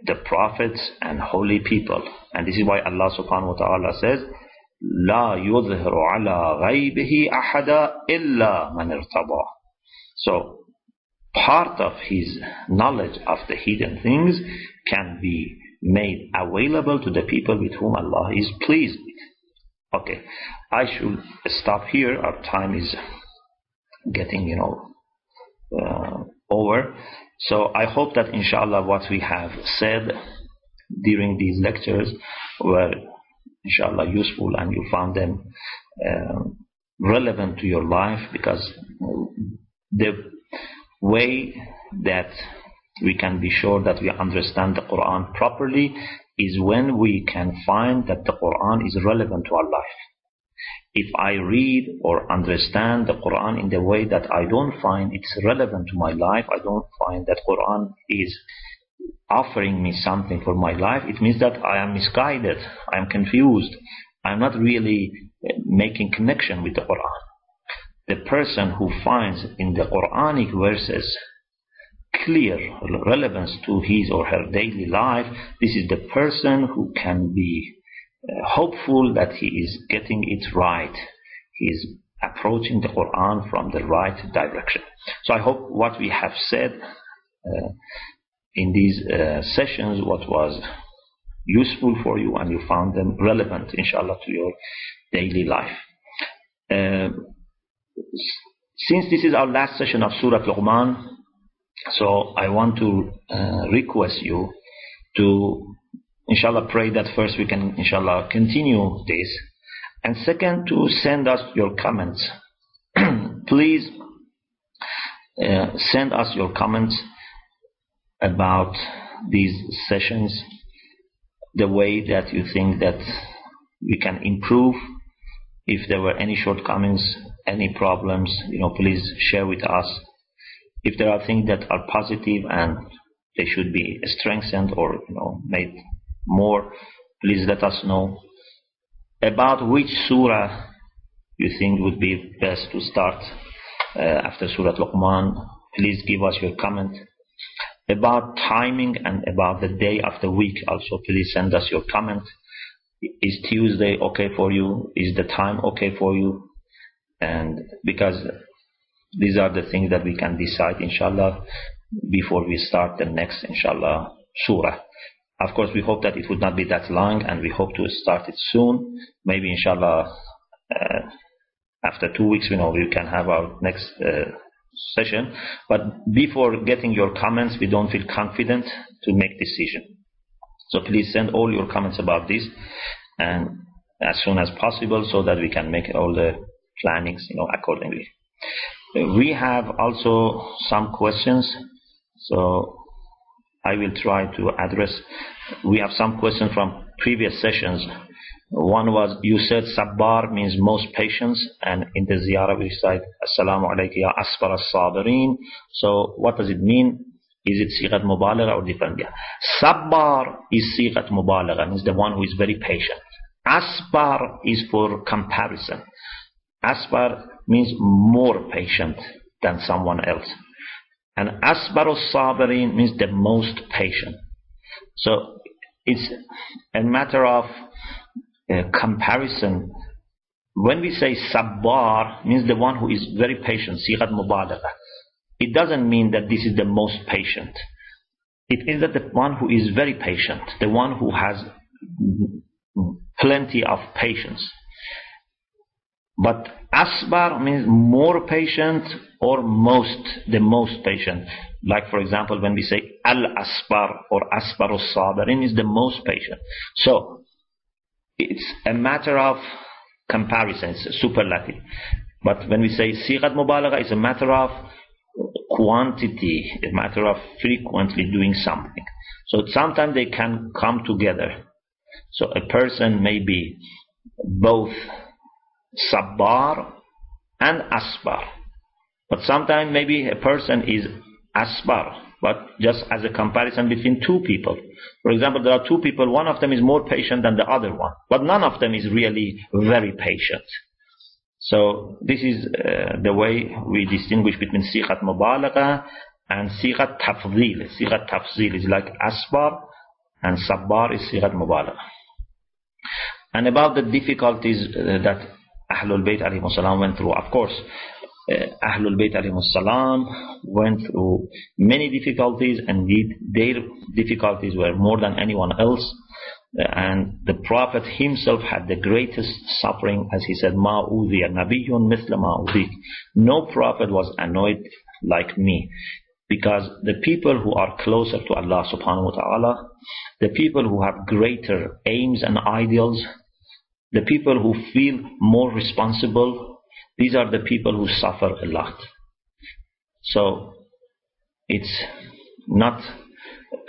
Speaker 1: the prophets and holy people. And this is why Allah subhanahu wa ta'ala says, لا يظهر على غيبه أحدا إلا من ارتضى. So, part of his knowledge of the hidden things can be made available to the people with whom Allah is pleased with. Okay, I should stop here. Our time is getting, you know, uh, over. So I hope that inshallah what we have said during these lectures were inshallah useful and you found them uh, relevant to your life because the way that we can be sure that we understand the Quran properly is when we can find that the Quran is relevant to our life. If I read or understand the Quran in the way that I don't find it's relevant to my life, I don't find that Quran is offering me something for my life, it means that I am misguided, I am confused, I'm not really uh, making connection with the Quran. The person who finds in the Quranic verses clear relevance to his or her daily life, this is the person who can be uh, hopeful that he is getting it right. He is approaching the Quran from the right direction. So I hope what we have said uh, in these uh, sessions, what was useful for you and you found them relevant, inshallah, to your daily life. Uh, since this is our last session of Surah Luqman, so I want to uh, request you to, inshallah, pray that first we can, inshallah, continue this. And second, to send us your comments. Please uh, send us your comments about these sessions, the way that you think that we can improve. If there were any shortcomings, any problems, you know, please share with us. If there are things that are positive and they should be strengthened or you know made more, please let us know. About which surah you think would be best to start uh, after Surah Luqman, please give us your comment. About timing and about the day of the week also, please send us your comment. Is Tuesday okay for you? Is the time okay for you? And because these are the things that we can decide, inshallah, before we start the next, inshallah, surah. Of course, we hope that it would not be that long, and we hope to start it soon. Maybe, inshallah, uh, after two weeks, you know, we can have our next uh, session. But before getting your comments, we don't feel confident to make decision. So please send all your comments about this, and as soon as possible, so that we can make all the plannings, you know, accordingly. We have also some questions, so I will try to address. We have some questions from previous sessions one was, you said sabbar means most patience, and in the ziyarah we recite, Assalamu alayka ya asbar as-sabirin. So what does it mean? Is it sigat mubalagha or different? Yeah. Sabbar is sigat mubalagha, means the one who is very patient. Asbar is for comparison. Asbar means more patient than someone else. And asbar as-sabirin means the most patient. So it's a matter of uh, comparison, when we say sabbar, means the one who is very patient, sighat mubalagha. It doesn't mean that this is the most patient. It means that the one who is very patient, the one who has plenty of patience. But asbar means more patient or most, the most patient. Like for example, when we say al-asbar or asbar al-sabirin is the most patient. So it's a matter of comparison, it's superlative. But when we say sigat mubalagha, it's a matter of quantity, a matter of frequently doing something. So sometimes they can come together. So a person may be both sabbar and asbar. But sometimes maybe a person is asbar, but just as a comparison between two people. For example, there are two people, one of them is more patient than the other one, but none of them is really very patient. So this is uh, the way we distinguish between sigat mubalagha and sigat tafdil. Sigat tafdil is like asbar and sabbar is sigat mubalagha. And about the difficulties uh, that Ahlul Bayt went through, of course, uh, Ahlul Bayt went through many difficulties, and their difficulties were more than anyone else. Uh, and the Prophet himself had the greatest suffering, as he said, Ma nabiyyun mithla ma No Prophet was annoyed like me. Because the people who are closer to Allah subhanahu wa ta'ala, the people who have greater aims and ideals, the people who feel more responsible, these are the people who suffer a lot. So it's not,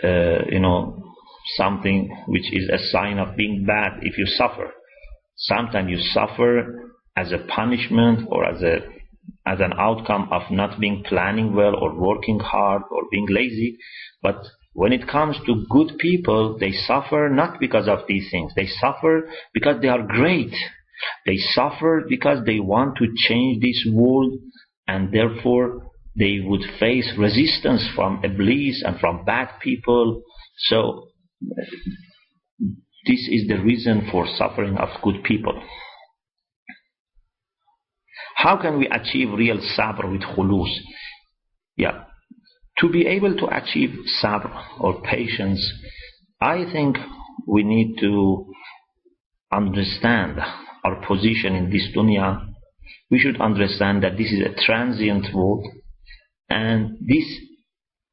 Speaker 1: uh, you know, something which is a sign of being bad if you suffer. Sometimes you suffer as a punishment or as a as an outcome of not being planning well or working hard or being lazy. But when it comes to good people, they suffer not because of these things. They suffer because they are great. They suffer because they want to change this world and therefore they would face resistance from Iblis and from bad people. So this is the reason for suffering of good people. How can we achieve real sabr with khulus? Yeah. To be able to achieve sabr or patience, I think we need to understand our position in this dunya. We should understand that this is a transient world and this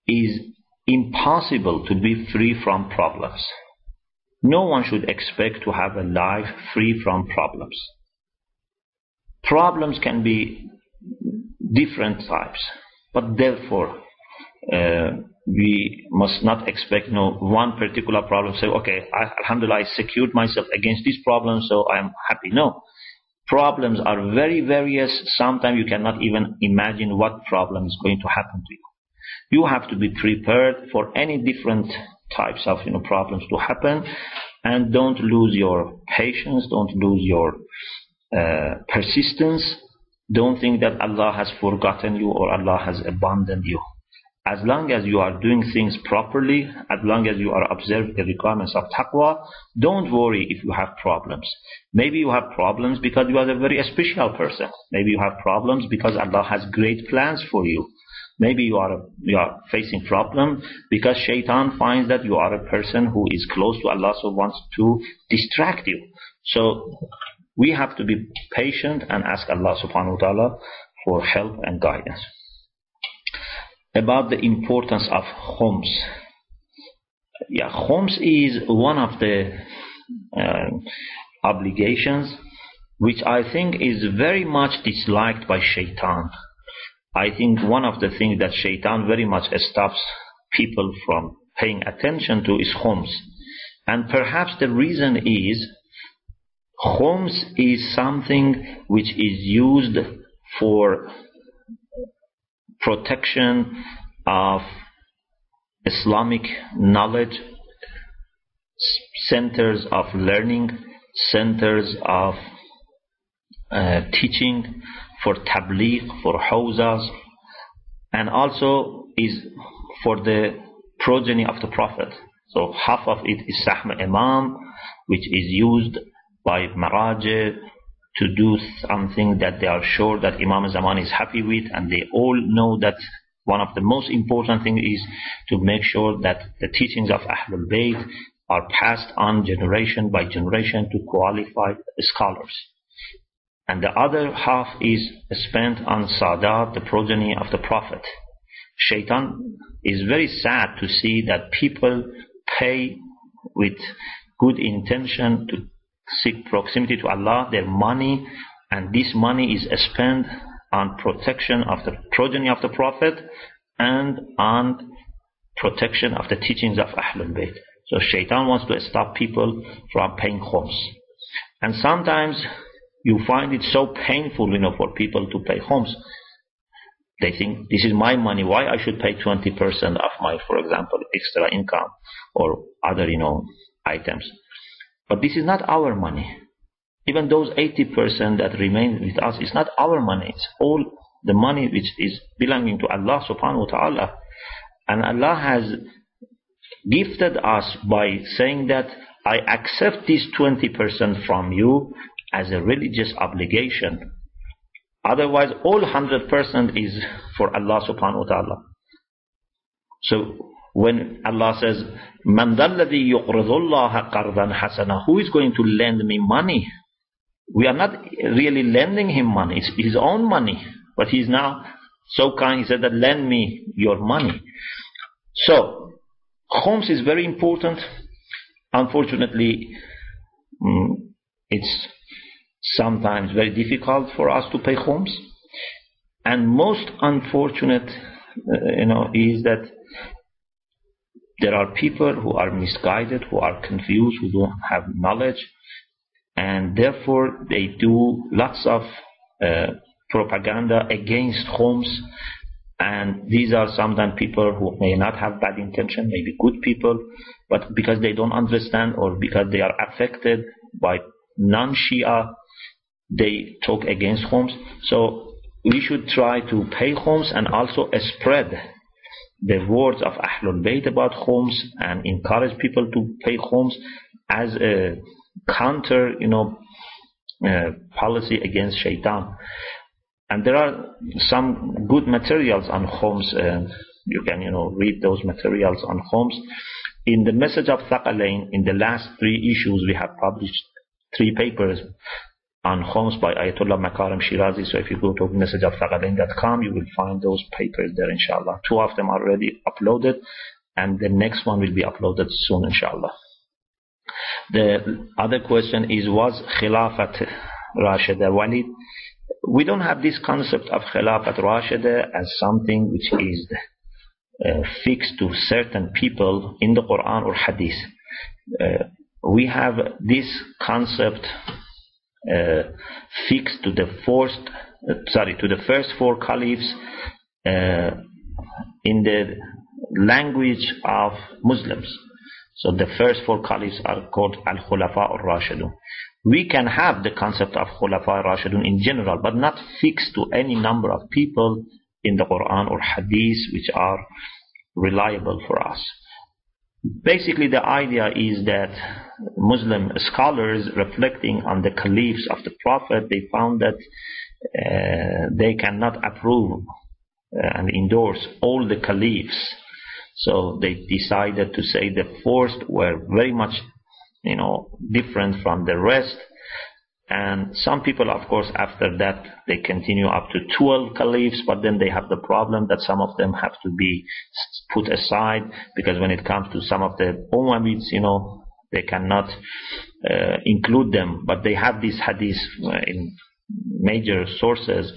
Speaker 1: is impossible to be free from problems. No one should expect to have a life free from problems. Problems can be different types, but therefore we must not expect know, one particular problem. Say, okay, I, Alhamdulillah, I secured myself against this problem, so I am happy. No, problems are very various. Sometimes you cannot even imagine what problem is going to happen to you. You have to be prepared for any different types of you know problems to happen, and don't lose your patience. Don't lose your uh, persistence. Don't think that Allah has forgotten you or Allah has abandoned you. As long as you are doing things properly, as long as you are observing the requirements of taqwa, don't worry if you have problems. Maybe you have problems because you are a very special person. Maybe you have problems because Allah has great plans for you. Maybe you are, you are facing problem because shaitan finds that you are a person who is close to Allah so wants to distract you. So we have to be patient and ask Allah subhanahu wa ta'ala for help and guidance. About the importance of khums. Yeah, khums is one of the uh, obligations which I think is very much disliked by shaitan. I think one of the things that shaitan very much stops people from paying attention to is khums. And perhaps the reason is khums is something which is used for protection of Islamic knowledge, centers of learning, centers of uh, teaching, for tabligh, for hawzas, and also is for the progeny of the Prophet. So half of it is Sahm Imam, which is used by Maraja to do something that they are sure that Imam Zaman is happy with, and they all know that one of the most important things is to make sure that the teachings of Ahlul Bayt are passed on generation by generation to qualified scholars and the other half is spent on Sadat, the progeny of the Prophet. Shaitan is very sad to see that people pay with good intention to seek proximity to Allah, their money, and this money is spent on protection of the progeny of the Prophet and on protection of the teachings of Ahlul Bayt. So Shaitan wants to stop people from paying khums. And sometimes you find it so painful, you know, for people to pay khums. They think this is my money. Why I should pay 20% of my, for example, extra income or other, you know, items. But this is not our money. Even those 80% that remain with us, it's not our money. It's all the money which is belonging to Allah subhanahu wa ta'ala. And Allah has gifted us by saying that I accept this 20% from you as a religious obligation. Otherwise, all 100% is for Allah subhanahu wa ta'ala. So, when Allah says, Man qardan hasana, who is going to lend me money? We are not really lending him money, it's his own money. But he's now so kind, he said that lend me your money. So, khums is very important. Unfortunately, mm, it's sometimes very difficult for us to pay khums. And most unfortunate, uh, you know, is that there are people who are misguided, who are confused, who don't have knowledge, and therefore they do lots of uh, propaganda against khums. And these are sometimes people who may not have bad intention, maybe good people, but because they don't understand or because they are affected by non-Shia, they talk against khums. So we should try to pay khums and also spread the words of Ahlul Bayt about khums and encourage people to pay khums as a counter, you know, uh, policy against shaitan. And there are some good materials on khums. Uh, you can, you know, read those materials on khums. In the message of Thaqalain, in the last three issues, we have published three papers on khums by Ayatollah Makarim Shirazi. So if you go to messageofthaqalain.com, you will find those papers there, inshallah. Two of them are already uploaded, and the next one will be uploaded soon, inshallah. The other question is, was Khilafat Rashida Walid? We don't have this concept of Khilafat Rashida as something which is uh, fixed to certain people in the Quran or Hadith. Uh, we have this concept fixed to the first, uh, sorry, to the first four caliphs uh, in the language of Muslims. So the first four caliphs are called Al-Khulafa al-Rashidun. We can have the concept of Khulafa al-Rashidun in general, but not fixed to any number of people in the Quran or Hadith which are reliable for us. Basically the idea is that Muslim scholars reflecting on the caliphs of the Prophet, they found that uh, they cannot approve uh, and endorse all the caliphs so they decided to say the first were very much, you know, different from the rest. And some people, of course, after that, they continue up to 12 caliphs, but then they have the problem that some of them have to be put aside because when it comes to some of the Umayyads, you know, they cannot uh, include them. But they have these hadith uh, in major sources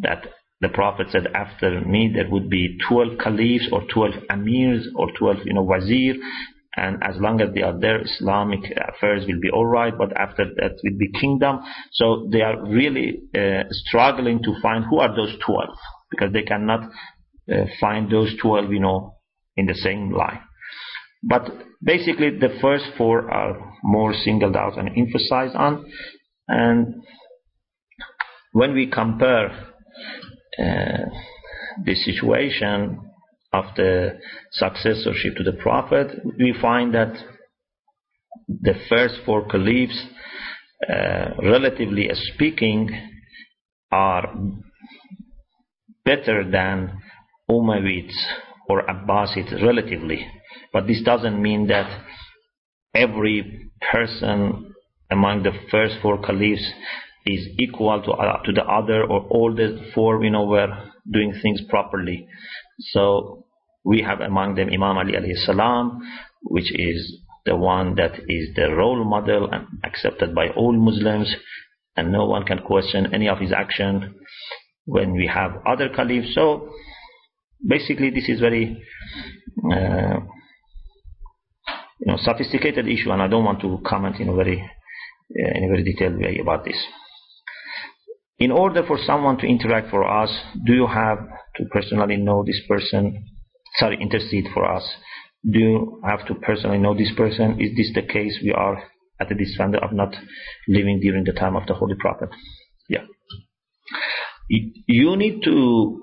Speaker 1: that the Prophet said, after me there would be 12 caliphs or 12 amirs or 12, you know, wazir. And as long as they are there, Islamic affairs will be alright, but after that will be kingdom. So they are really uh, struggling to find who are those 12, because they cannot uh, find those 12, you know, in the same line. But basically the first four are more singled out and emphasized on. And when we compare uh, the situation of the successorship to the Prophet, we find that the first four caliphs, uh, relatively speaking, are better than Umayyads or Abbasids relatively. But this doesn't mean that every person among the first four caliphs is equal to, uh, to the other or all the four, you know, were doing things properly. So we have among them Imam Ali alayhi salam, which is the one that is the role model and accepted by all Muslims, and no one can question any of his action when we have other caliphs. So basically, this is very uh, you know sophisticated issue, and I don't want to comment in a very uh, in a very detailed way about this. In order for someone to interact for us, do you have to personally know this person? Sorry, intercede for us. Do you have to personally know this person? Is this the case we are at the disadvantage of not living during the time of the Holy Prophet. Yeah. You need to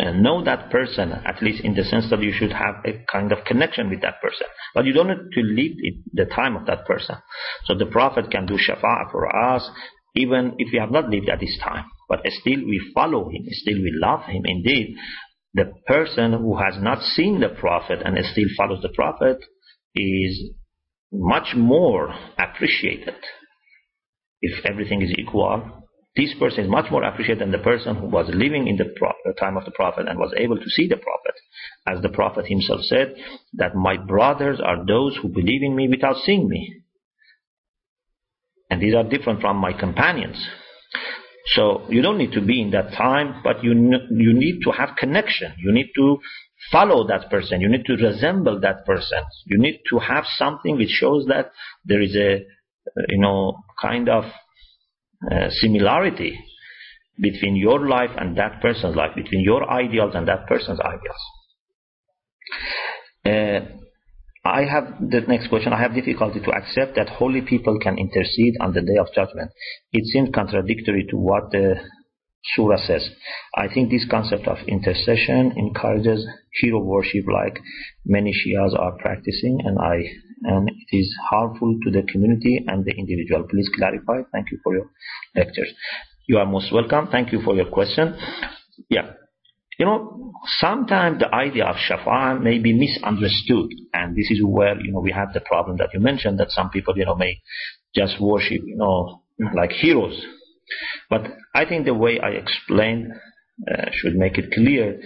Speaker 1: uh, know that person, at least in the sense that you should have a kind of connection with that person. But you don't need to live the time of that person. So the Prophet can do shafa'ah for us, even if we have not lived at this time. But still we follow him, still we love him. Indeed, the person who has not seen the Prophet and still follows the Prophet is much more appreciated. If everything is equal, this person is much more appreciated than the person who was living in the time of the Prophet and was able to see the Prophet. As the Prophet himself said, that my brothers are those who believe in me without seeing me. And these are different from my companions. So you don't need to be in that time, but you, you need to have connection. You need to follow that person. You need to resemble that person. You need to have something which shows that there is a, you know, kind of uh, similarity between your life and that person's life, between your ideals and that person's ideals. Uh, I have the next question. I have difficulty to accept that holy people can intercede on the day of judgment. It seems contradictory to what the surah says. I think this concept of intercession encourages hero worship like many Shias are practicing and I it is harmful to the community and the individual. Please clarify. Thank you for your lectures. You are most welcome. Thank you for your question. Yeah. You know, sometimes the idea of shafa may be misunderstood, and this is where you know we have the problem that you mentioned that some people you know may just worship you know like heroes. But I think the way I explained uh, should make it clear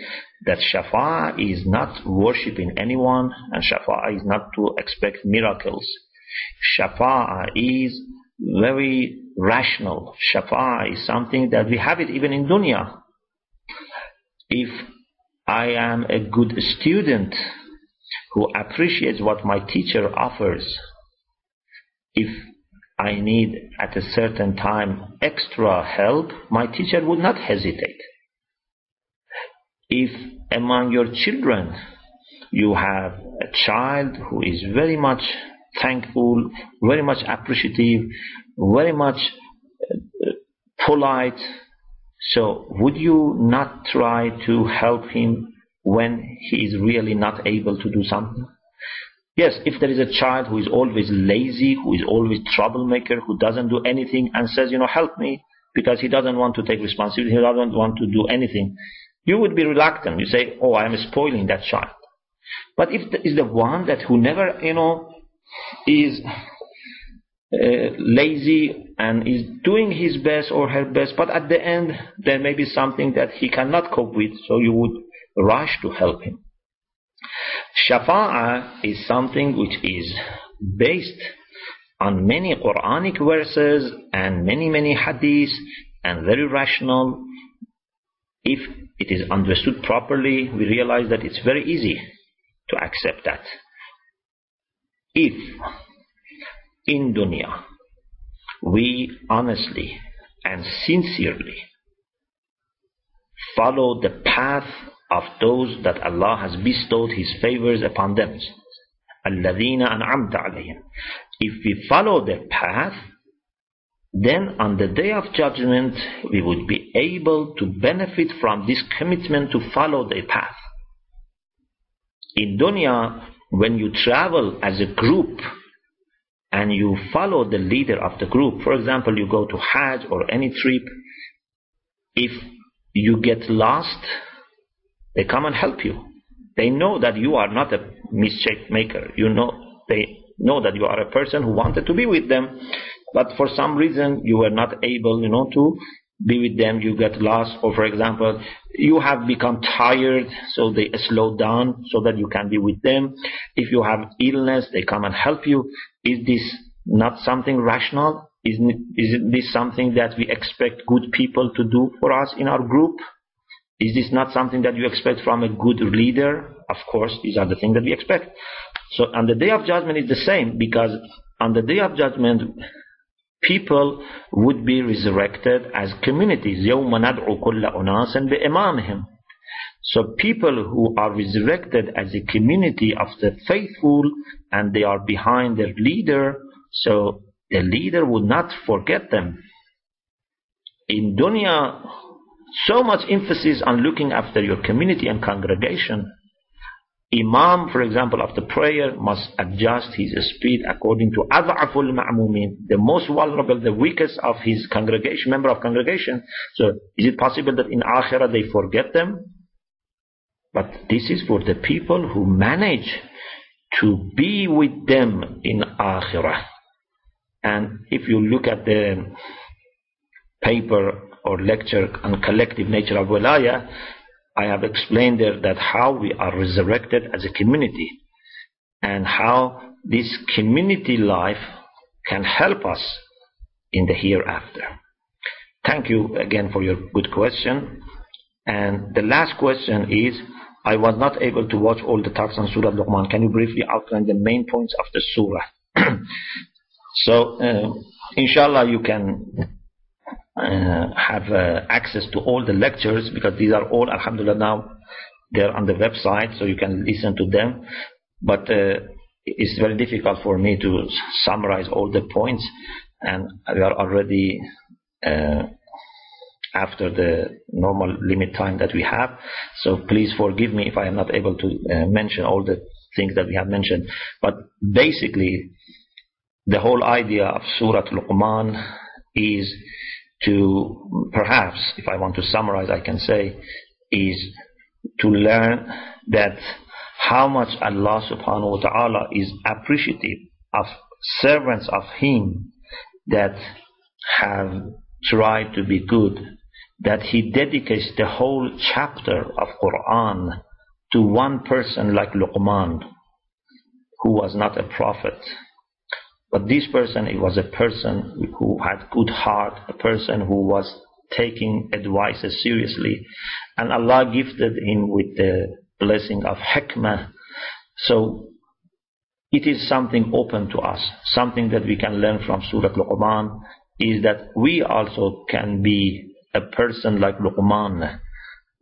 Speaker 1: that shafa is not worshiping anyone, and shafa is not to expect miracles. Shafa is very rational. Shafa is something that we have it even in dunya if I am a good student who appreciates what my teacher offers, if I need at a certain time extra help, my teacher would not hesitate. If among your children you have a child who is very much thankful, very much appreciative, very much uh, polite, so would you not try to help him when he is really not able to do something? Yes, if there is a child who is always lazy, who is always troublemaker, who doesn't do anything and says, you know, help me because he doesn't want to take responsibility, he doesn't want to do anything, you would be reluctant. You say, oh, I am spoiling that child. But if the, is the one that who never, you know, is uh, lazy and is doing his best or her best, but at the end there may be something that he cannot cope with, so you would rush to help him. Shafa'ah is something which is based on many Quranic verses and many, many hadiths and very rational. If it is understood properly, we realize that it's very easy to accept that. If in dunya we honestly and sincerely follow the path of those that Allah has bestowed His favors upon them. الَّذِينَ أَنْعَمْتَ عَلَيْهِمْ If we follow the path, then on the day of judgment we would be able to benefit from this commitment to follow the path. In dunya, when you travel as a group and you follow the leader of the group, for example, you go to Hajj or any trip, if you get lost, they come and help you. They know that you are not a mischief maker. You know, they know that you are a person who wanted to be with them, but for some reason you were not able, you know, to be with them, you get lost, or for example, you have become tired, so they slow down so that you can be with them. If you have illness, they come and help you. Is this not something rational? Is, is this something that we expect good people to do for us in our group? Is this not something that you expect from a good leader? Of course, these are the things that we expect. So on the day of judgment is the same because on the day of judgment, people would be resurrected as communities. يَوْمَ نَدْعُ كُلَّ أُنَاسٍ بِإِمَامِهِمْ So people who are resurrected as a community of the faithful and they are behind their leader, So the leader would not forget them. In dunya, so much emphasis on looking after your community and congregation. Imam, for example, after prayer must adjust his speed according to adhaful ma'mumin, the most vulnerable, the weakest of his congregation, member of congregation. So is it possible that in akhirah they forget them? But this is for the people who manage to be with them in akhirah. And if you look at the paper or lecture on collective nature of wilaya, I have explained there that how we are resurrected as a community and how this community life can help us in the hereafter. Thank you again for your good question. And the last question is, I was not able to watch all the talks on Surah Luqman. Can you briefly outline the main points of the Surah? so, uh, inshallah, you can have uh, access to all the lectures because these are all, alhamdulillah, now they're on the website, so you can listen to them. But uh, it's very difficult for me to summarize all the points, and we are already uh, after the normal limit time that we have. So please forgive me if I am not able to uh, mention all the things that we have mentioned. But basically, the whole idea of Surah Luqman is to perhaps, if I want to summarize, I can say, is to learn that how much Allah subhanahu wa ta'ala is appreciative of servants of Him that have tried to be good, that He dedicates the whole chapter of Quran to one person like Luqman, who was not a prophet, but this person, it was a person who had good heart, a person who was taking advices seriously. And Allah gifted him with the blessing of hikmah. So it is something open to us, something that we can learn from Surah Luqman is that we also can be a person like Luqman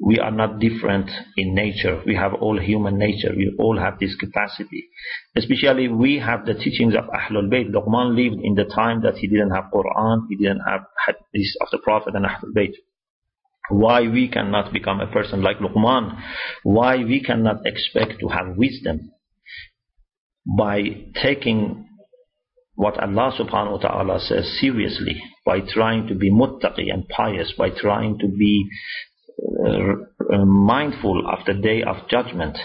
Speaker 1: we are not different in nature. We have all human nature. We all have this capacity. Especially we have the teachings of Ahlul Bayt. Luqman lived in the time that he didn't have Quran, he didn't have hadith of the Prophet and Ahlul Bayt. Why we cannot become a person like Luqman? Why we cannot expect to have wisdom? By taking what Allah subhanahu wa ta'ala says seriously, by trying to be muttaqi and pious, by trying to be mindful of the day of judgment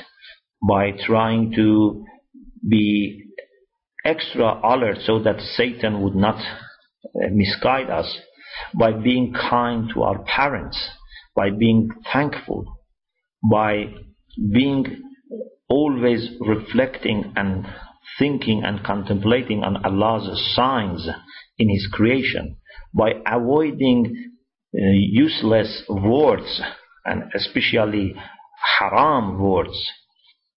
Speaker 1: by trying to be extra alert so that Satan would not uh, misguide us, by being kind to our parents, by being thankful, by being always reflecting and thinking and contemplating on Allah's signs in His creation, by avoiding uh, Uh, useless words and especially haram words.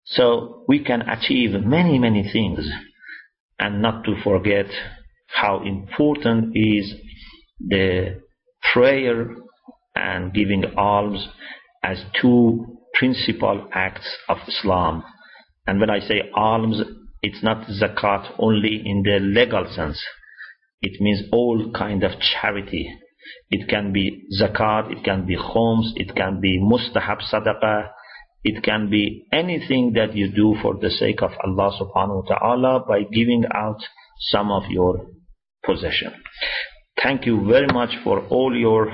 Speaker 1: So we can achieve many, many things and not to forget how important is the prayer and giving alms as two principal acts of Islam. And when I say alms, it's not zakat only in the legal sense. It means all kind of charity it can be zakat, it can be khums, it can be mustahab sadaqah, it can be anything that you do for the sake of Allah subhanahu wa ta'ala by giving out some of your possession. Thank you very much for all your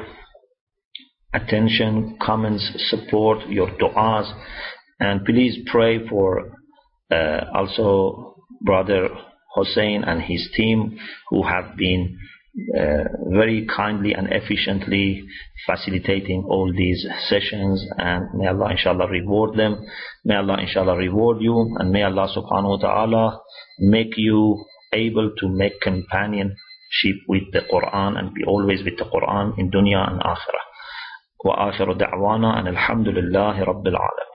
Speaker 1: attention, comments, support, your du'as, and please pray for uh, also brother Hussein and his team who have been Uh, very kindly and efficiently facilitating all these sessions. And may Allah inshallah reward them. May Allah inshallah reward you. And may Allah subhanahu wa ta'ala make you able to make companionship with the Quran and be always with the Quran in dunya and akhirah. Wa akhiru da'wana and rabbil alamin